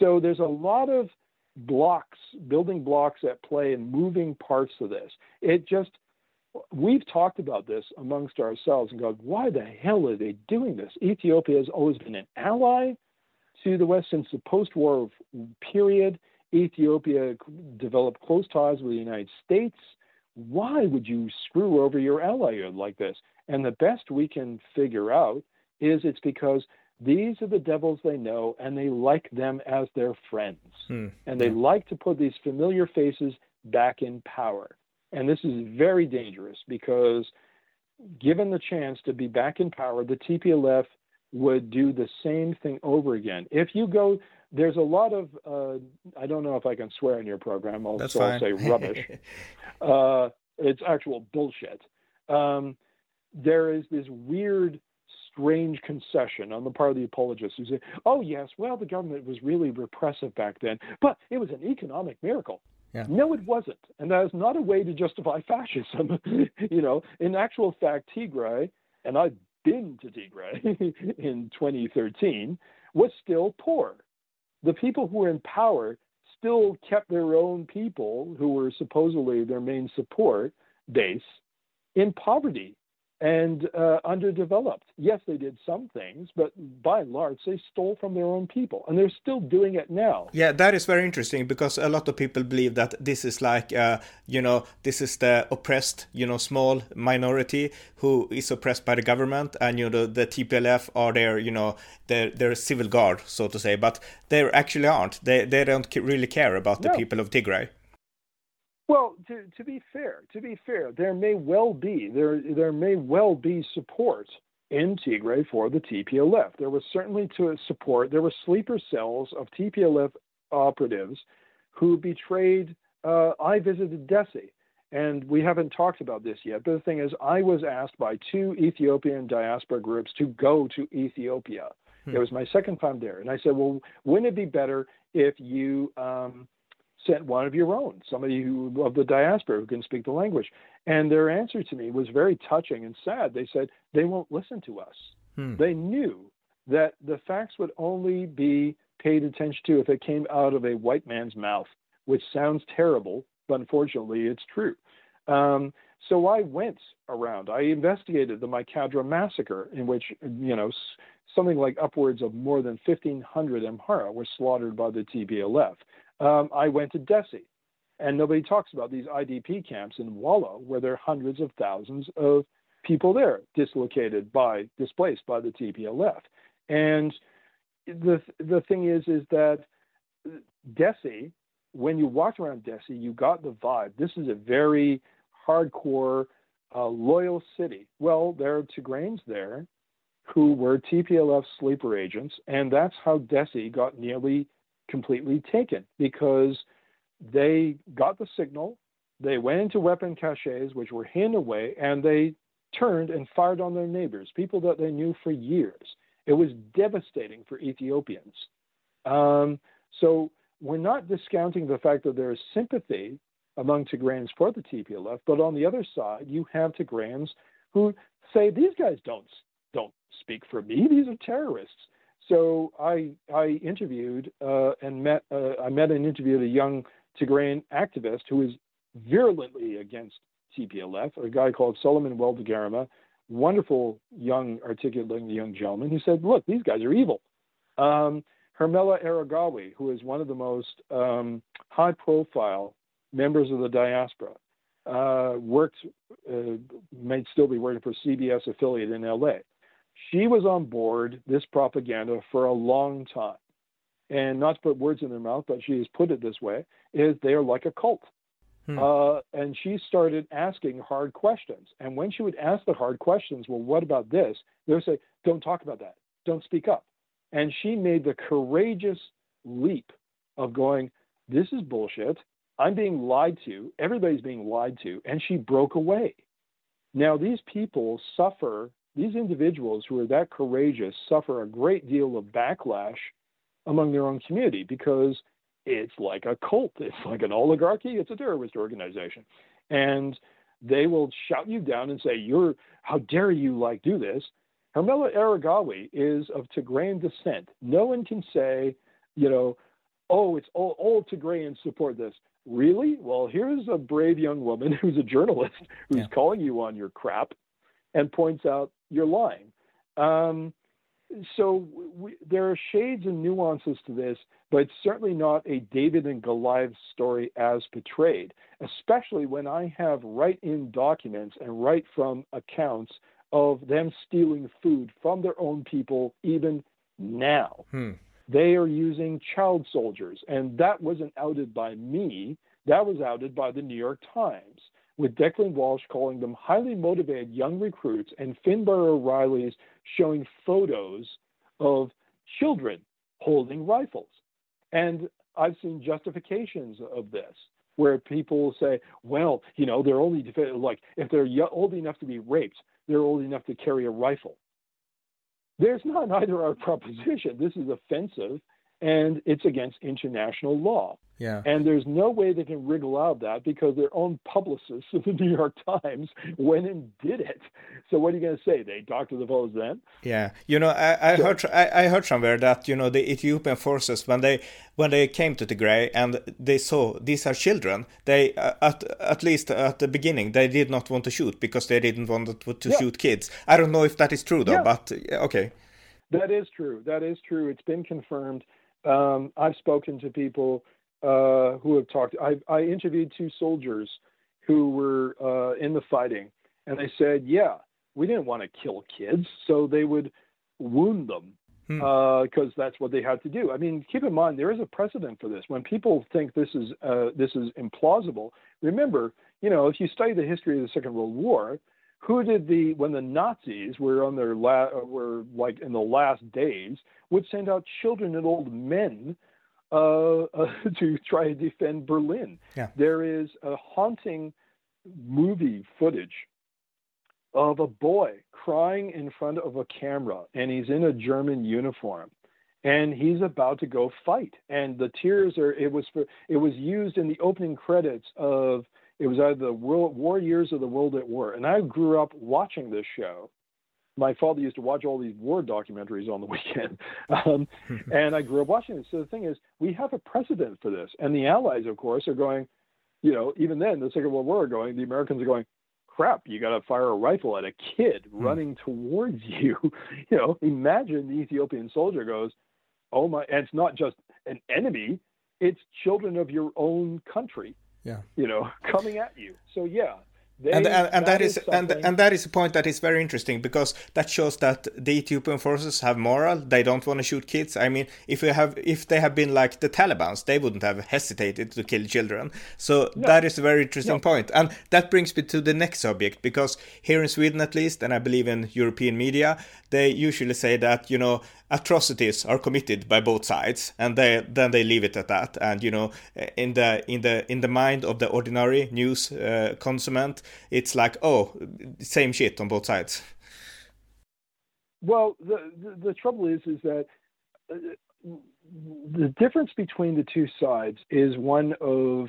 So there's a lot of blocks, building blocks at play and moving parts of this. It just, we've talked about this amongst ourselves and go, why the hell are they doing this? Ethiopia has always been an ally to the West since the post war period. Ethiopia developed close ties with the United States. Why would you screw over your ally like this? And the best we can figure out is it's because these are the devils they know, and they like them as their friends. Hmm. And they like to put these familiar faces back in power. And this is very dangerous because, given the chance to be back in power, the TPLF would do the same thing over again. If you go, there's a lot of, uh, I don't know if I can swear in your program, I'll, so I'll say rubbish. uh, it's actual bullshit. Um, there is this weird strange concession on the part of the apologists who say, oh, yes, well, the government was really repressive back then, but it was an economic miracle. Yeah. No, it wasn't. And that is not a way to justify fascism. you know, in actual fact, Tigray, and I've been to Tigray in 2013, was still poor. The people who were in power still kept their own people, who were supposedly their main support base, in poverty and uh, underdeveloped. Yes, they did some things, but by and large, they stole from their own people, and they're still doing it now. Yeah, that is very interesting because a lot of people believe that this is like, uh, you know, this is the oppressed, you know, small minority who is oppressed by the government, and you know, the, the TPLF are their, you know, their their civil guard, so to say, but they actually aren't. They they don't really care about the no. people of Tigray. Well, to, to be fair, to be fair, there may well be there there may well be support in Tigray for the TPLF. There was certainly to support. There were sleeper cells of TPLF operatives who betrayed. Uh, I visited Dessie, and we haven't talked about this yet. But the thing is, I was asked by two Ethiopian diaspora groups to go to Ethiopia. Hmm. It was my second time there, and I said, "Well, wouldn't it be better if you?" Um, sent one of your own, somebody who of the diaspora who can speak the language. And their answer to me was very touching and sad. They said they won't listen to us. Hmm. They knew that the facts would only be paid attention to if it came out of a white man's mouth, which sounds terrible, but unfortunately it's true. Um, so I went around. I investigated the Maikadra massacre, in which you know something like upwards of more than 1,500 Amhara were slaughtered by the TPLF um, I went to Dessie. And nobody talks about these IDP camps in Wollo, where there are hundreds of thousands of people there dislocated by, displaced by the TPLF. And the the thing is, is that Dessie, when you walked around Dessie, you got the vibe. This is a very hardcore, uh, loyal city. Well, there are Tigrayans there who were TPLF sleeper agents, and that's how Dessie got nearly completely taken because they got the signal, they went into weapon caches, which were hidden away, and they turned and fired on their neighbors, people that they knew for years. It was devastating for Ethiopians. Um, so we're not discounting the fact that there is sympathy among Tigrayans for the TPLF, but on the other side, you have Tigrayans who say these guys don't don't speak for me; these are terrorists. So I I interviewed uh, and met uh, I met and interviewed a young Tigrayan activist who is virulently against TPLF, a guy called Solomon Weldegarama, wonderful young articulate young gentleman who said, "Look, these guys are evil." Um, Hermela Aragawi, who is one of the most um, high-profile members of the diaspora, uh, worked, uh, may still be working for CBS affiliate in LA. She was on board this propaganda for a long time. And not to put words in their mouth, but she has put it this way, is they are like a cult. Hmm. Uh, and she started asking hard questions. And when she would ask the hard questions, well, what about this? They would say, don't talk about that. Don't speak up. And she made the courageous leap of going, this is bullshit. I'm being lied to. Everybody's being lied to. And she broke away. Now, these people suffer, these individuals who are that courageous suffer a great deal of backlash among their own community because it's like a cult. It's like an oligarchy. It's a terrorist organization. And they will shout you down and say, You're, how dare you like do this? Hermela Aragawi is of Tigrayan descent. No one can say, you know, oh, it's all, all Tigrayans support this. Really? Well, here's a brave young woman who's a journalist who's yeah. calling you on your crap and points out you're lying. Um, so we, there are shades and nuances to this, but it's certainly not a David and Goliath story as portrayed, especially when I have write in documents and write from accounts of them stealing food from their own people even now. Hmm. They are using child soldiers. And that wasn't outed by me, that was outed by the New York Times, with Declan Walsh calling them highly motivated young recruits and Finbarr O'Reilly's showing photos of children holding rifles. And I've seen justifications of this where people say, well, you know, they're only like if they're old enough to be raped, they're old enough to carry a rifle. There's not either our proposition. This is offensive and it's against international law. Yeah. And there's no way they can wriggle out of that because their own publicists of the New York Times went and did it. So what are you going to say? They talked to the fellows then? Yeah. You know, I, I so, heard I, I, heard somewhere that you know the Ethiopian forces when they when they came to Tigray and they saw these are children, they uh, at at least at the beginning they did not want to shoot because they didn't want to, to yeah. shoot kids. I don't know if that is true though, yeah. but okay. That is true. That is true. It's been confirmed. Um, I've spoken to people uh, who have talked. I, I, interviewed two soldiers who were uh, in the fighting, and they said, "Yeah, we didn't want to kill kids, so they would wound them because hmm. uh, that's what they had to do." I mean, keep in mind there is a precedent for this. When people think this is uh, this is implausible, remember, you know, if you study the history of the Second World War, who did the when the Nazis were on their la- were like in the last days would send out children and old men uh, uh, to try to defend Berlin. Yeah. There is a haunting movie footage of a boy crying in front of a camera, and he's in a German uniform, and he's about to go fight, and the tears are. It was for. It was used in the opening credits of it was either the World War Years or the World at War. And I grew up watching this show. My father used to watch all these war documentaries on the weekend. Um, and I grew up watching this. So the thing is, we have a precedent for this. And the Allies, of course, are going, you know, even then, the Second World War are going, the Americans are going, crap, you got to fire a rifle at a kid hmm. running towards you. you know, imagine the Ethiopian soldier goes, oh my, and it's not just an enemy, it's children of your own country yeah you know coming at you so yeah they, and, and, and that, that is, is and and that is a point that is very interesting because that shows that the Ethiopian forces have moral. They don't want to shoot kids. I mean, if we have if they have been like the Taliban's, they wouldn't have hesitated to kill children. So no. that is a very interesting no. point. and that brings me to the next subject because here in Sweden, at least, and I believe in European media, they usually say that you know atrocities are committed by both sides and they then they leave it at that and you know in the in the in the mind of the ordinary news uh, consummate it's like oh, same shit on both sides. Well, the the, the trouble is is that uh, the difference between the two sides is one of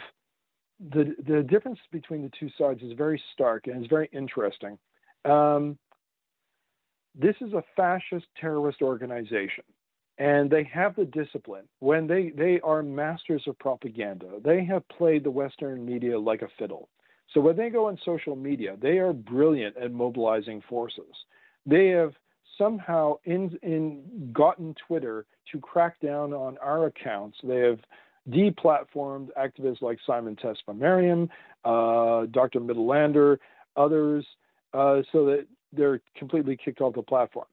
the the difference between the two sides is very stark and it's very interesting. Um, this is a fascist terrorist organization, and they have the discipline. When they they are masters of propaganda, they have played the Western media like a fiddle. So when they go on social media, they are brilliant at mobilizing forces. They have somehow in, in gotten Twitter to crack down on our accounts. They have deplatformed activists like Simon Tesfamariam, uh, Dr. Mitterlander, others, uh, so that they're completely kicked off the platform.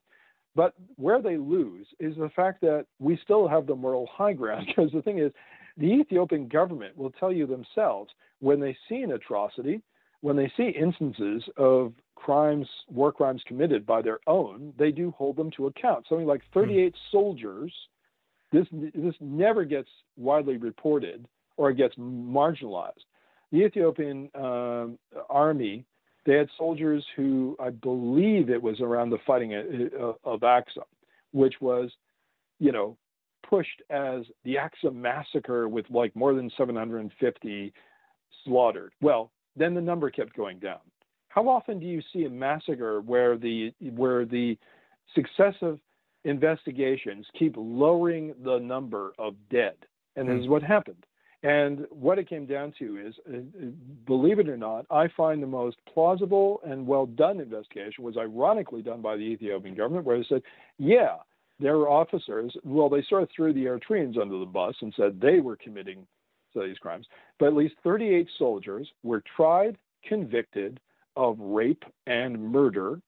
But where they lose is the fact that we still have the moral high ground, because the thing is, the Ethiopian government will tell you themselves when they see an atrocity, when they see instances of crimes, war crimes committed by their own, they do hold them to account. Something like hmm. 38 mm. soldiers. This this never gets widely reported or it gets marginalized. The Ethiopian um, army, they had soldiers who I believe it was around the fighting uh, of Axum, which was, you know, pushed as the Axum massacre with like more than 750 slaughtered. Well, then the number kept going down. How often do you see a massacre where the where the successive investigations keep lowering the number of dead? And this is hmm. what happened. And what it came down to is, uh, believe it or not, I find the most plausible and well done investigation was ironically done by the Ethiopian government, where they said, yeah, their officers, well, they sort of threw the Eritreans under the bus and said they were committing these crimes, but at least 38 soldiers were tried, convicted, of rape and murder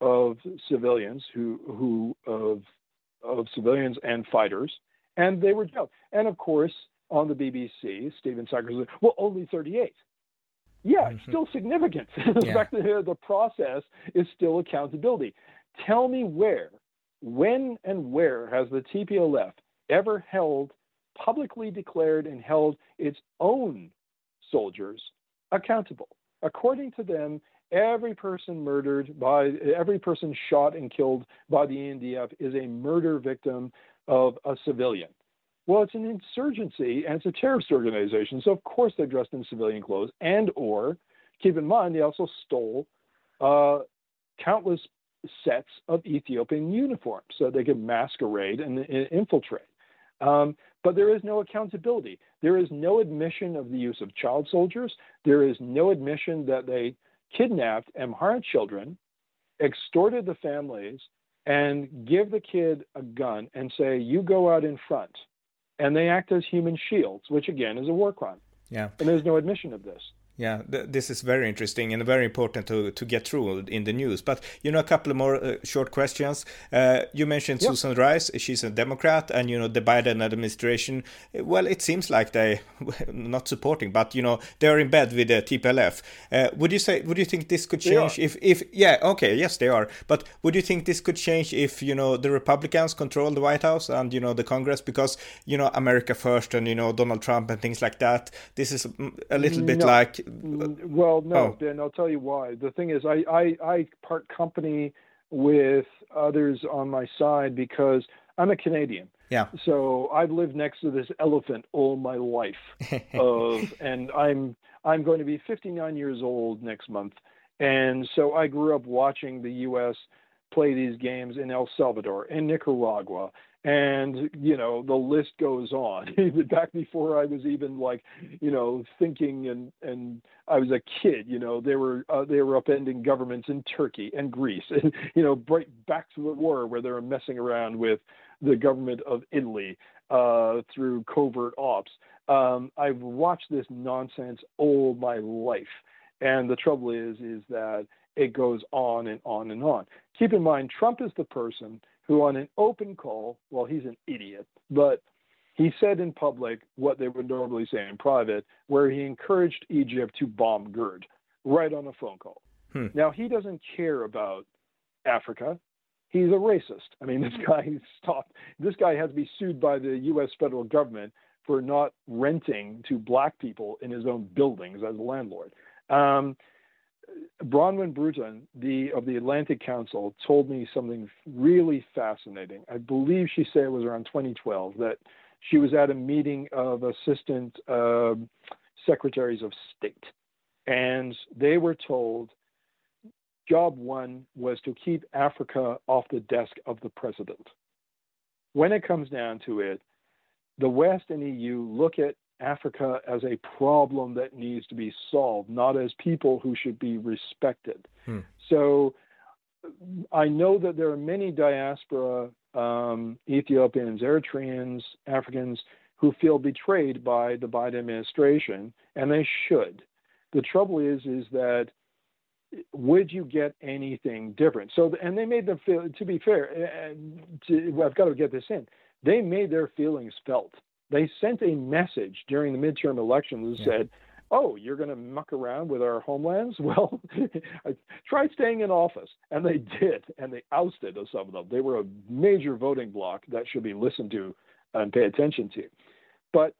of civilians who who of of civilians and fighters, and they were jailed. And of course, on the BBC, Stephen said, "Well, only 38." Yeah, it's mm-hmm. still significant. the yeah. fact that the process is still accountability. Tell me where, when, and where has the TPLF ever held, publicly declared, and held its own soldiers accountable? according to them, every person murdered by every person shot and killed by the ENDF is a murder victim of a civilian. Well, it's an insurgency and it's a terrorist organization, so of course they're dressed in civilian clothes. And or keep in mind they also stole uh, countless sets of Ethiopian uniforms so they could masquerade and, and infiltrate. Um, but there is no accountability. There is no admission of the use of child soldiers. There is no admission that they kidnapped Amhara children, extorted the families, and give the kid a gun and say, you go out in front. And they act as human shields, which again is a war crime. Yeah. And there's no admission of this. Yeah, th this is very interesting and very important to, to get through in the news. But you know, a couple of more uh, short questions. Uh, you mentioned. Susan Rice; she's a Democrat, and you know the Biden administration. Well, it seems like they not supporting, but you know they are in bed with the TPLF. Uh, would you say? Would you think this could change if if yeah okay yes they are. But would you think this could change if you know the Republicans control the White House and you know the Congress because you know America first and you know Donald Trump and things like that? This is a little bit no. like well, no, oh. I'll tell you why. The thing is, I, I, I part company with others on my side because I'm a Canadian. Yeah. So I've lived next to this elephant all my life, of, and I'm I'm going to be 59 years old next month, and so I grew up watching the U.S. play these games in El Salvador, in Nicaragua, and you know the list goes on. Back before i was even like you know thinking and and i was a kid you know they were uh, they were upending governments in turkey and greece and you know right back to the war where they were messing around with the government of italy uh, through covert ops. Um, i've watched this nonsense all my life and the trouble is is that it goes on and on and on. Keep in mind trump is the person who, on an open call, well, he's an idiot, but he said in public what they would normally say in private, where he encouraged Egypt to bomb GERD right on a phone call. Hmm. Now, he doesn't care about Africa. He's a racist. I mean, this guy stopped. This guy has to be sued by the U.S. federal government for not renting to black people in his own buildings as a landlord. Um, Bronwyn Bruton, the of the Atlantic Council, told me something really fascinating. I believe she said it was around 2012 that she was at a meeting of assistant uh, secretaries of state, and they were told job one was to keep Africa off the desk of the president. When it comes down to it, the West and EU look at Africa as a problem that needs to be solved, not as people who should be respected. Hmm. So I know that there are many diaspora um, Ethiopians, Eritreans, Africans who feel betrayed by the Biden administration, and they should. The trouble is, is that would you get anything different? So, and they made them feel. To be fair, to, I've got to get this in. They made their feelings felt they sent a message during the midterm elections that yeah. said, oh, you're going to muck around with our homelands? Well, try staying in office. And they did, and they ousted some of them. They were a major voting bloc that should be listened to and pay attention to. But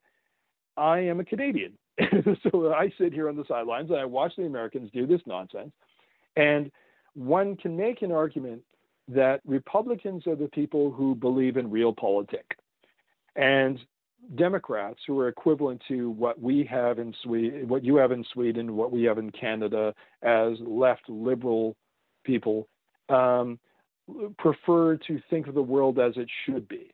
I am a Canadian. so I sit here on the sidelines and I watch the Americans do this nonsense. And one can make an argument that Republicans are the people who believe in real politics. And Democrats who are equivalent to what we have in Sweden, what you have in Sweden, what we have in Canada as left liberal people, um, prefer to think of the world as it should be.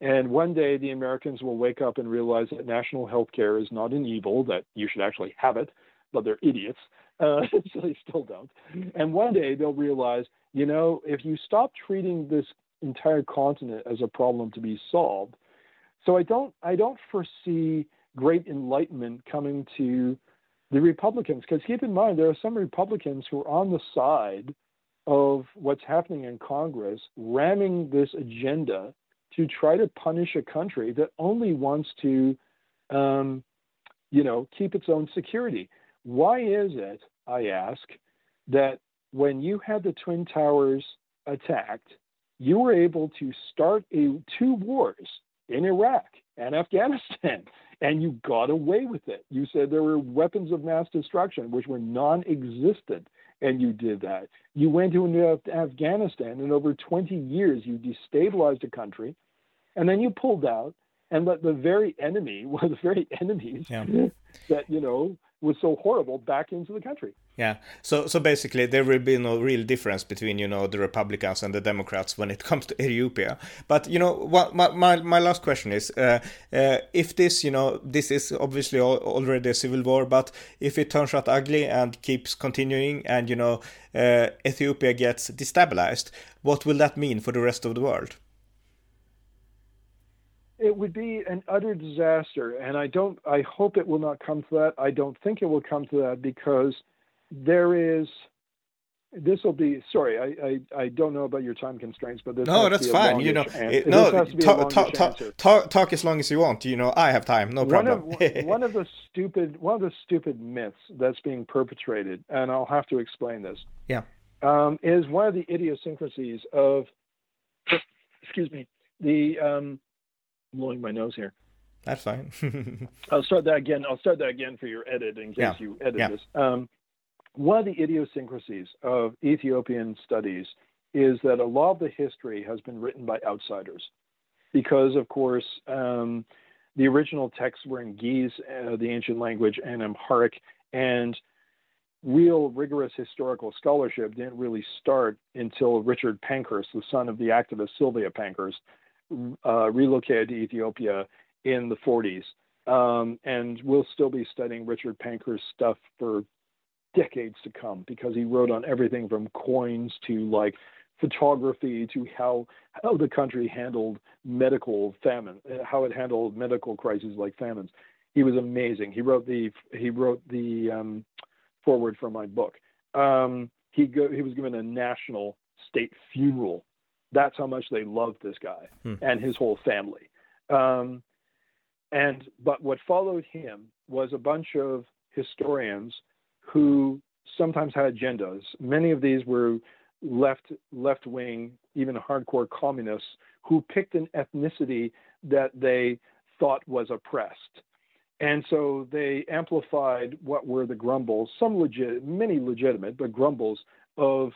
And one day the Americans will wake up and realize that national health care is not an evil, that you should actually have it, but they're idiots. Uh, so they still don't. And one day they'll realize, you know, if you stop treating this entire continent as a problem to be solved, so I don't I don't foresee great enlightenment coming to the Republicans because keep in mind there are some Republicans who are on the side of what's happening in Congress, ramming this agenda to try to punish a country that only wants to, um, you know, keep its own security. Why is it, I ask, that when you had the Twin Towers attacked, you were able to start a, two wars in Iraq and Afghanistan, and you got away with it. You said there were weapons of mass destruction, which were non existent, and you did that. You went to Afghanistan, and over 20 years, you destabilized a country, and then you pulled out and let the very enemy, one of the very enemies yeah. that, you know, was so horrible back into the country. Yeah. So so basically there will be no real difference between, you know, the Republicans and the Democrats when it comes to Ethiopia. But, you know, what my, my, my last question is, uh, uh, if this, you know, this is obviously already a civil war, but if it turns out ugly and keeps continuing and, you know, uh, Ethiopia gets destabilized, what will that mean for the rest of the world? it would be an utter disaster and i don't i hope it will not come to that i don't think it will come to that because there is this will be sorry I, I, I don't know about your time constraints but this no that's fine you know it, no talk, talk, talk, talk, talk as long as you want you know i have time no problem one of, one of the stupid one of the stupid myths that's being perpetrated and i'll have to explain this yeah um, is one of the idiosyncrasies of excuse me the um, blowing my nose here. That's fine. I'll start that again. I'll start that again for your edit in case yeah. you edit yeah. this. Um, one of the idiosyncrasies of Ethiopian studies is that a lot of the history has been written by outsiders, because of course um, the original texts were in Ge'ez, uh, the ancient language, and Amharic, and real rigorous historical scholarship didn't really start until Richard Pankhurst, the son of the activist Sylvia Pankhurst, uh, relocated to Ethiopia in the 40s. Um, and we'll still be studying Richard Pankhurst's stuff for decades to come because he wrote on everything from coins to like photography to how how the country handled medical famine, uh, how it handled medical crises like famines. He was amazing. He wrote the he wrote the um, forward for my book. Um, he go, he was given a national state funeral that's how much they loved this guy hmm. and his whole family. Um, and but what followed him was a bunch of historians who sometimes had agendas. Many of these were left left wing, even hardcore communists who picked an ethnicity that they thought was oppressed. And so they amplified what were the grumbles, some legit, many legitimate, but grumbles of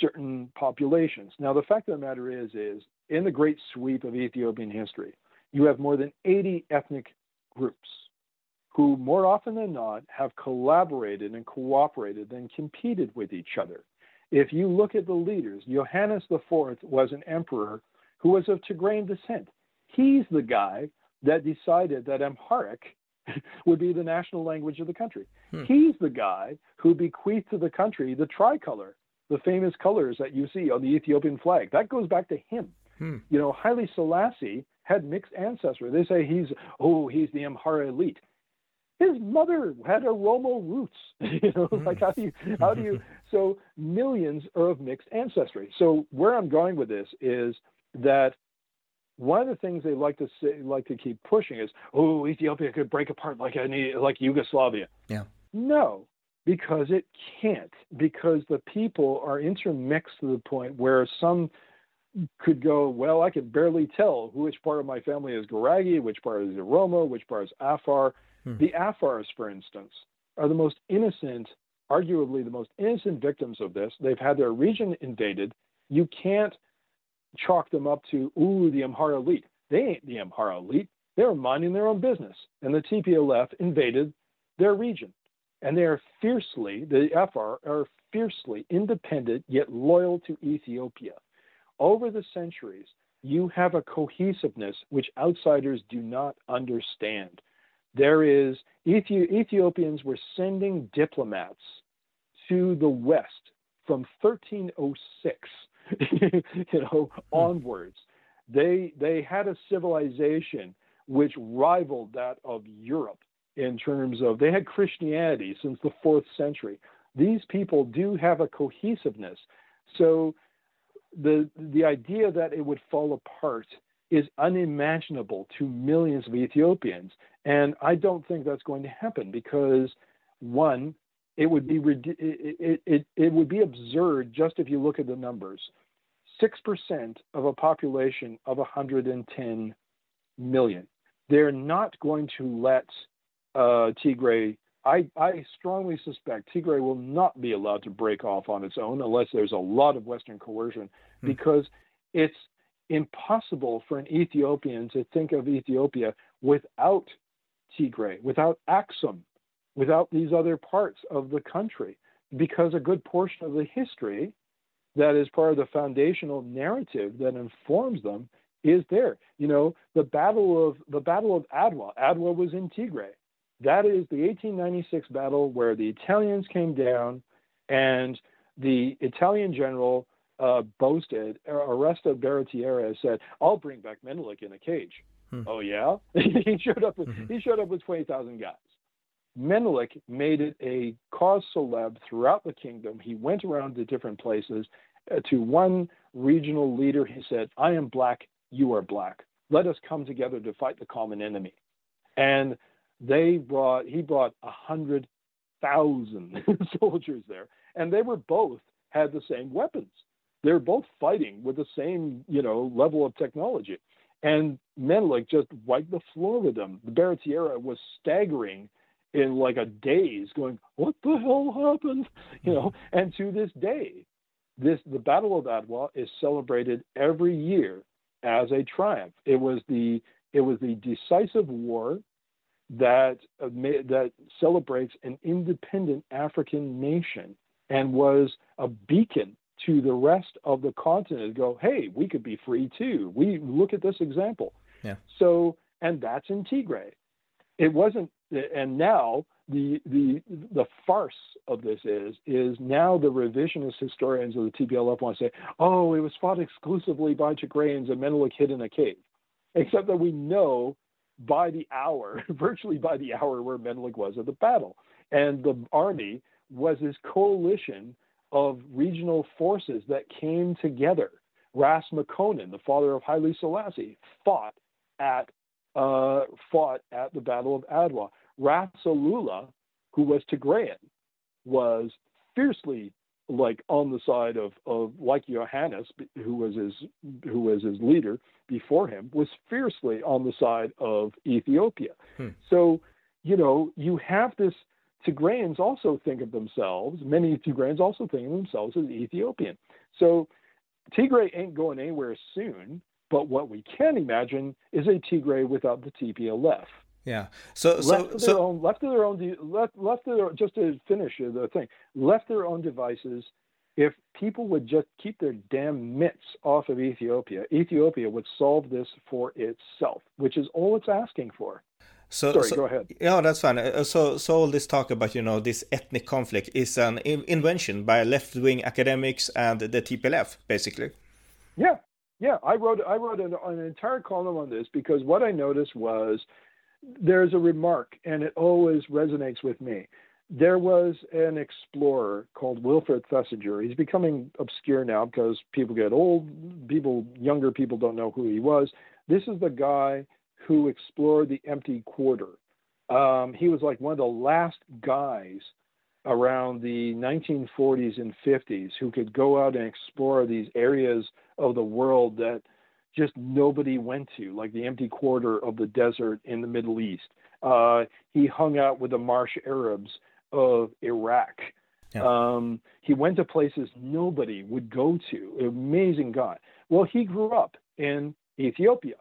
certain populations. Now, the fact of the matter is, is in the great sweep of Ethiopian history, you have more than 80 ethnic groups who, more often than not, have collaborated and cooperated and competed with each other. If you look at the leaders, Johannes IV was an emperor who was of Tigrayan descent. He's the guy that decided that Amharic would be the national language of the country. Hmm. He's the guy who bequeathed to the country the tricolor, the famous colors that you see on the Ethiopian flag. That goes back to him. Hmm. You know, Haile Selassie had mixed ancestry. They say he's oh, he's the Amhara elite. His mother had Oromo roots. you know, hmm. like how do you how do you so millions are of mixed ancestry. So where I'm going with this is that one of the things they like to say, like to keep pushing is, oh, Ethiopia could break apart like any like Yugoslavia. Yeah. No, because it can't. Because the people are intermixed to the point where some could go, well, I can barely tell which part of my family is Gurage, which part is Oromo, which part is Afar. Hmm. The Afars, for instance, are the most innocent, arguably the most innocent victims of this. They've had their region invaded. You can't chalk them up to, ooh, the Amhara elite. They ain't the Amhara elite. They're minding their own business. And the TPLF invaded their region. And they are fiercely, the Afar are fiercely independent yet loyal to Ethiopia. Over the centuries, you have a cohesiveness which outsiders do not understand. There is, Ethi- Ethiopians were sending diplomats to the West from 1306 you know, hmm. onwards. They they had a civilization which rivaled that of Europe in terms of they had Christianity since the fourth century. These people do have a cohesiveness. So the the idea that it would fall apart is unimaginable to millions of Ethiopians. And I don't think that's going to happen because one, it would be it, it, it would be absurd just if you look at the numbers. 6% of a population of 110 million. They're not going to let uh, Tigray, I, I strongly suspect Tigray will not be allowed to break off on its own unless there's a lot of Western coercion hmm. because it's impossible for an Ethiopian to think of Ethiopia without Tigray, without Axum, without these other parts of the country, because a good portion of the history that is part of the foundational narrative that informs them is there. You know, the battle of the battle of Adwa. Adwa was in Tigray. That is the 1896 battle where the Italians came down, and the Italian general uh, boasted, Oreste Baratieri said, "I'll bring back Menelik in a cage." Hmm. Oh yeah, he showed up. With, mm-hmm. He showed up with 20,000 guys. Menelik made it a cause celeb throughout the kingdom. He went around to different places. Uh, to one regional leader, he said, I am black, you are black. Let us come together to fight the common enemy. And they brought, he brought a hundred thousand soldiers there, and they were both had the same weapons. They're both fighting with the same, you know, level of technology. And Menelik just wiped the floor with them. The Baratieri was staggering in like a daze, going, "What the hell happened?" You know. And to this day, this the Battle of Adwa is celebrated every year as a triumph. It was the it was the decisive war that uh, that celebrates an independent African nation and was a beacon to the rest of the continent. Go, hey, we could be free too. We look at this example. Yeah. So, and that's in Tigray. It wasn't, and now the the the farce of this is is now the revisionist historians of the TPLF want to say, oh, it was fought exclusively by Tigrayans and Menelik hid in a cave, except that we know by the hour, virtually by the hour, where Menelik was at the battle, and the army was this coalition of regional forces that came together. Ras Makonnen, the father of Haile Selassie, fought at uh, fought at the Battle of Adwa. Ras Alula, who was Tigrayan, was fiercely like on the side of, of like Johannes, who was his who was his leader before him, was fiercely on the side of Ethiopia. Hmm. So you know, you have this. Tigrayans also think of themselves. Many Tigrayans also think of themselves as Ethiopian. So Tigray ain't going anywhere soon. But what we can imagine is a Tigray without the TPLF. Yeah. So left so to their so own, left to their own, left left to their, just to finish the thing, left their own devices. If people would just keep their damn mitts off of Ethiopia, Ethiopia would solve this for itself, which is all it's asking for. So Sorry, so- go ahead. Yeah, that's fine. Uh, So, so all this talk about you know this ethnic conflict is an invention by left-wing academics and the TPLF, basically. Yeah, yeah. I wrote I wrote an, an entire column on this because what I noticed was there's a remark, and it always resonates with me. There was an explorer called Wilfred Thesiger. He's becoming obscure now because people get old. People, younger people, don't know who he was. This is the guy who explored the empty quarter. Um, he was like one of the last guys around the 1940s and 50s who could go out and explore these areas of the world that just nobody went to, like the empty quarter of the desert in the Middle East. Uh, he hung out with the marsh Arabs of Iraq. Yeah. Um, he went to places nobody would go to. Amazing guy. Well, he grew up in Ethiopia.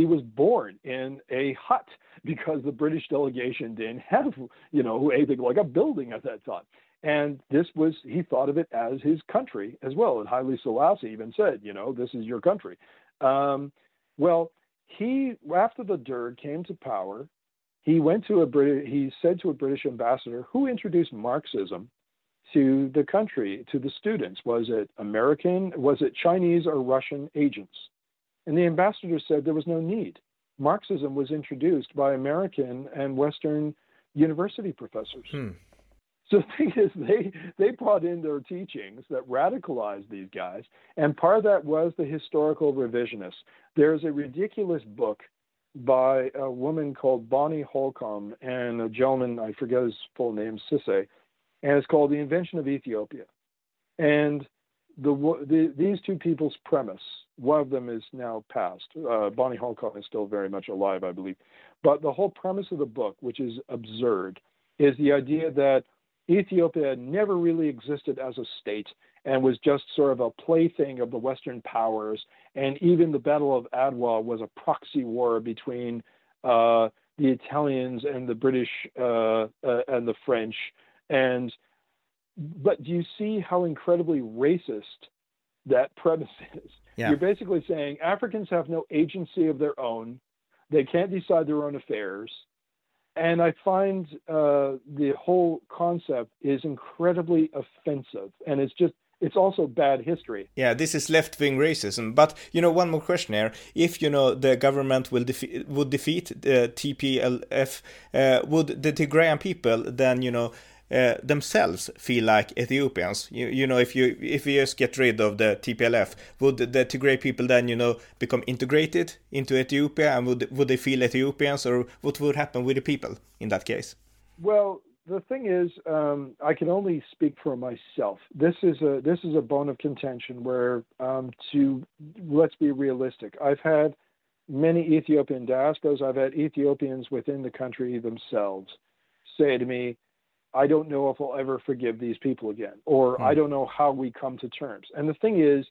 He was born in a hut because the British delegation didn't have, you know, anything like a building at that time. And this was, he thought of it as his country as well. And Haile Selassie even said, you know, this is your country. Um, well, he, after the Derg came to power, he went to a British, he said to a British ambassador who introduced Marxism to the country, to the students. Was it American? Was it Chinese or Russian agents? And the ambassador said there was no need. Marxism was introduced by American and Western university professors. Hmm. So the thing is, they they brought in their teachings that radicalized these guys, and part of that was the historical revisionists. There's a ridiculous book by a woman called Bonnie Holcomb and a gentleman I forget his full name, Sisai, and it's called The Invention of Ethiopia. And the, the these two people's premise, one of them is now passed. Uh, Bonnie Holcomb is still very much alive, I believe. But the whole premise of the book, which is absurd, is the idea that Ethiopia never really existed as a state and was just sort of a plaything of the Western powers. And even the Battle of Adwa was a proxy war between uh, the Italians and the British uh, uh, and the French. And but do you see how incredibly racist that premise is? Yeah. You're basically saying Africans have no agency of their own. They can't decide their own affairs. And I find uh, the whole concept is incredibly offensive. And it's just, it's also bad history. Yeah, this is left-wing racism. But you know, one more question here: If you know the government will defe- would defeat the TPLF, uh, would the Tigrayan people then you know uh, themselves feel like Ethiopians? You, you know, if you if you just get rid of the TPLF, would the Tigray people then you know become integrated into Ethiopia, and would would they feel Ethiopians, or what would happen with the people in that case? Well, the thing is, um, I can only speak for myself. This is a this is a bone of contention where, um, to let's be realistic. I've had many Ethiopian diasporas. I've had Ethiopians within the country themselves say to me, "I don't know if I'll ever forgive these people again," or Hmm. "I don't know how we come to terms." And the thing is,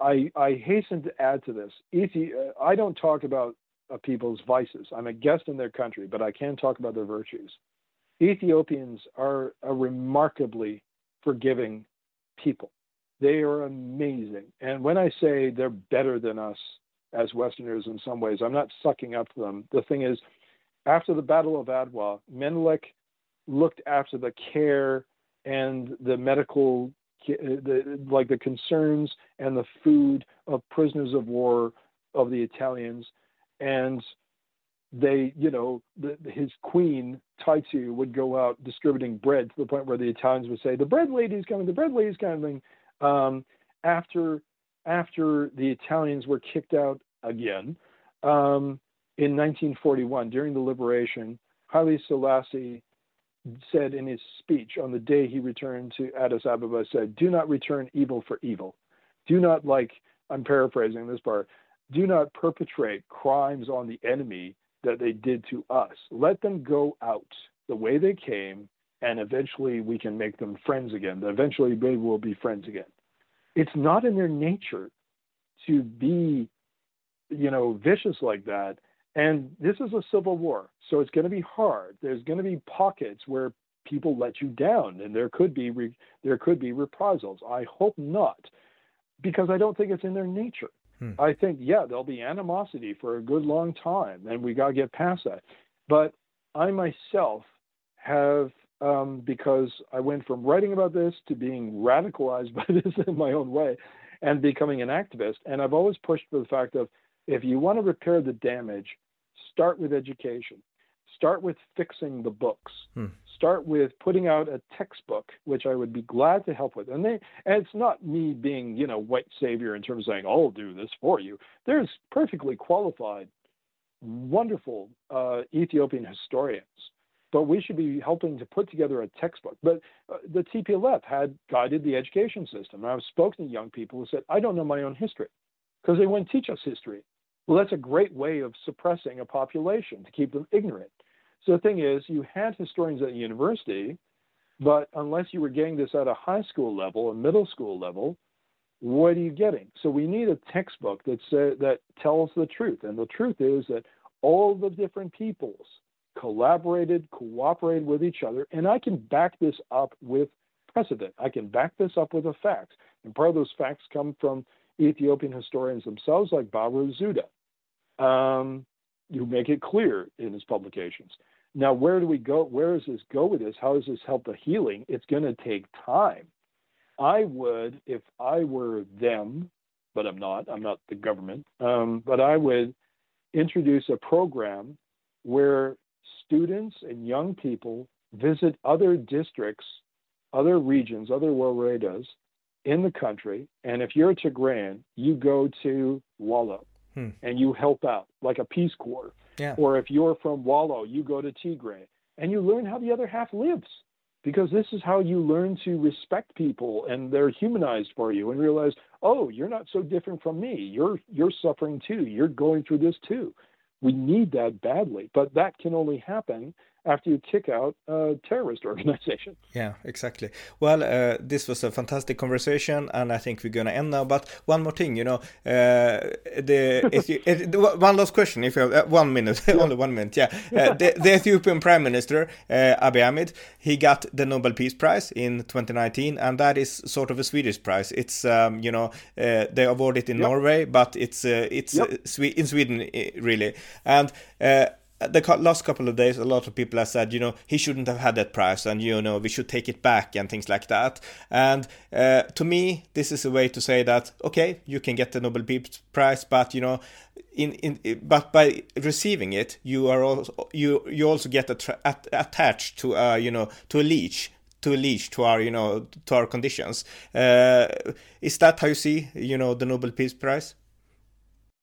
I I hasten to add to this. Ethi- uh, I don't talk about uh, people's vices. I'm a guest in their country, but I can talk about their virtues. Ethiopians are a remarkably forgiving people. They are amazing. And when I say they're better than us as Westerners in some ways, I'm not sucking up to them. The thing is, after the Battle of Adwa, Menelik looked after the care and the medical, the, like the concerns and the food of prisoners of war of the Italians. And they, you know, the, his queen Taitu would go out distributing bread to the point where the Italians would say, "The bread lady's coming, the bread lady's coming." Um, after after the Italians were kicked out again um, in 1941 during the liberation, Haile Selassie said in his speech on the day he returned to Addis Ababa, said, "Do not return evil for evil. Do not like." I'm paraphrasing this part. Do not perpetrate crimes on the enemy that they did to us. Let them go out the way they came, and eventually we can make them friends again. Eventually they will be friends again. It's not in their nature to be, you know, vicious like that. And this is a civil war, so it's going to be hard. There's going to be pockets where people let you down, and there could be re- there could be reprisals. I hope not, because I don't think it's in their nature. Hmm. I think yeah, there'll be animosity for a good long time, and we got to get past that. But I myself have um, because I went from writing about this to being radicalized by this in my own way and becoming an activist. And I've always pushed for the fact of if you want to repair the damage, start with education. Start with fixing the books. Hmm. Start with putting out a textbook, which I would be glad to help with. And they, and it's not me being, you know, white savior in terms of saying, "I'll do this for you." There's perfectly qualified, wonderful uh, Ethiopian historians but we should be helping to put together a textbook. But uh, the TPLF had guided the education system. And I've spoken to young people who said, I don't know my own history because they wouldn't teach us history. Well, that's a great way of suppressing a population to keep them ignorant. So the thing is, you had historians at the university, but unless you were getting this at a high school level, a middle school level, what are you getting? So we need a textbook that say, that tells the truth, and the truth is that all the different peoples collaborated, cooperated with each other, and I can back this up with precedent. I can back this up with the facts. And part of those facts come from Ethiopian historians themselves, like Bahru Zewde, um, who make it clear in his publications. Now, where do we go? Where does this go with this? How does this help the healing? It's going to take time. I would, if I were them, but I'm not, I'm not the government, um, but I would introduce a program where students and young people visit other districts, other regions, other woredas in the country. And if you're a Tigrayan, you go to Wollo hmm. and you help out like a Peace Corps. Yeah. Or if you're from Wollo, you go to Tigray and you learn how the other half lives because this is how you learn to respect people and they're humanized for you and realize oh you're not so different from me you're you're suffering too you're going through this too we need that badly, but that can only happen after you kick out a terrorist organization. Yeah, exactly. Well, uh, this was a fantastic conversation, and I think we're going to end now. But one more thing, you know, uh, the you, one last question, if you have uh, one minute, yeah. only one minute, yeah. Uh, the, the, Ethiopian Prime Minister uh, Abiy Ahmed, he got the Nobel Peace Prize in 2019, and that is sort of a Swedish prize. It's um, you know uh, they award it in yep. Norway, but it's it's yep. in Sweden really, and the last couple of days, a lot of people have said, you know, he shouldn't have had that prize, and you know, we should take it back and things like that. And uh, to me, this is a way to say that okay, you can get the Nobel Peace Prize, but you know, in in but by receiving it, you are also you you also get at, attached to uh you know to a leech to a leech to our you know to our conditions. Uh, is that how you see you know the Nobel Peace Prize?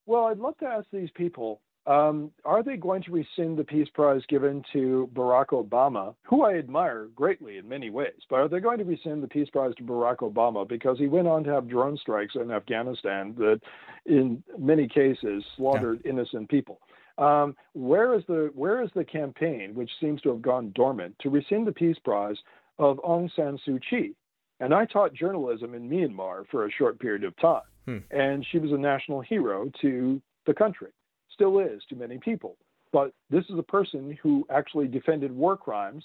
Well, I'd love to ask these people um, are they going to rescind the Peace Prize given to Barack Obama, who I admire greatly in many ways, but are they going to rescind the Peace Prize to Barack Obama because he went on to have drone strikes in Afghanistan that, in many cases, slaughtered yeah. innocent people? Um, where is the where is the campaign, which seems to have gone dormant, to rescind the Peace Prize of Aung San Suu Kyi? And I taught journalism in Myanmar for a short period of time, hmm. and she was a national hero to the country still is to many people. But this is a person who actually defended war crimes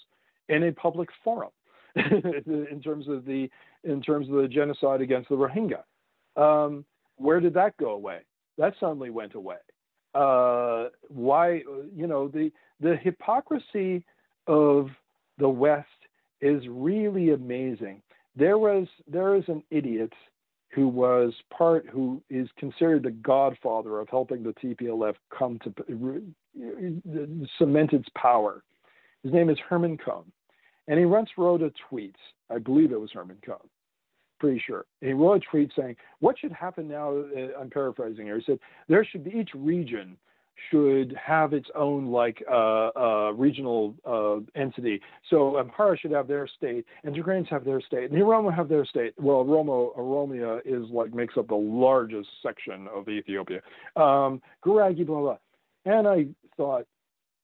in a public forum in terms of the in terms of the genocide against the Rohingya. Um, where did that go away? That suddenly went away. Uh, why? You know the the hypocrisy of the West is really amazing. There was there is an idiot who was part, who is considered the godfather of helping the TPLF come to cement its power. His name is Herman Cohen. And he once wrote a tweet, I believe it was Herman Cohen, pretty sure. He wrote a tweet saying, What should happen now? Uh, I'm paraphrasing here. He said, There should be each region should have its own like uh, uh, regional uh, entity. So Amhara should have their state, and Tigrayans have their state, and the Oromo have their state. Well, Oromo Oromia is like makes up the largest section of Ethiopia. Um, Gurage, blah blah. And I thought,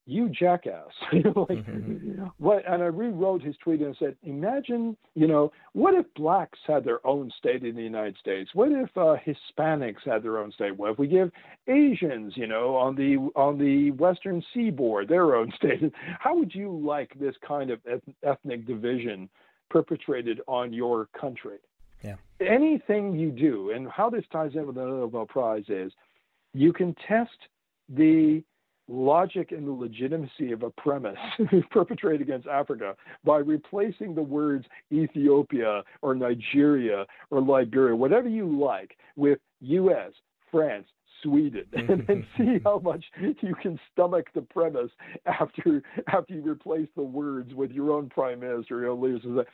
you jackass. like, mm-hmm. what? And I rewrote his tweet and said, imagine, you know, what if blacks had their own state in the United States? What if uh, Hispanics had their own state? What if we give Asians, you know, on the on the Western Seaboard their own state? How would you like this kind of ethnic division perpetrated on your country? Yeah. Anything you do, and how this ties in with the Nobel Prize is, you can test the logic and the legitimacy of a premise perpetrated against Africa by replacing the words Ethiopia or Nigeria or Liberia, whatever you like, with US, France, Sweden, and then see how much you can stomach the premise after after you replace the words with your own prime minister, your own leaders.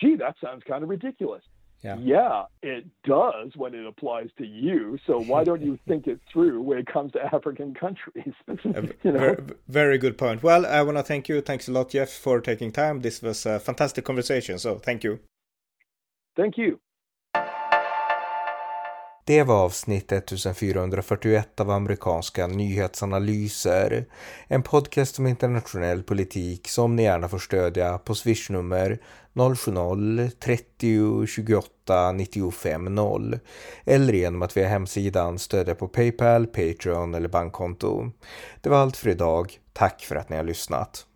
Gee, that sounds kind of ridiculous. Yeah. yeah, it does when it applies to you. So why don't you think it through when it comes to African countries? you know? very, very, good point. Well, I want to thank you. Thanks a lot, Jeff, for taking time. This was a fantastic conversation. So thank you. Thank you. Det var avsnitt 1441 av amerikanska nyhetsanalyser. En podcast om internationell politik som ni gärna får stödja på swishnummer 070-3028 950 eller genom att via hemsidan stödja på Paypal, Patreon eller bankkonto. Det var allt för idag. Tack för att ni har lyssnat.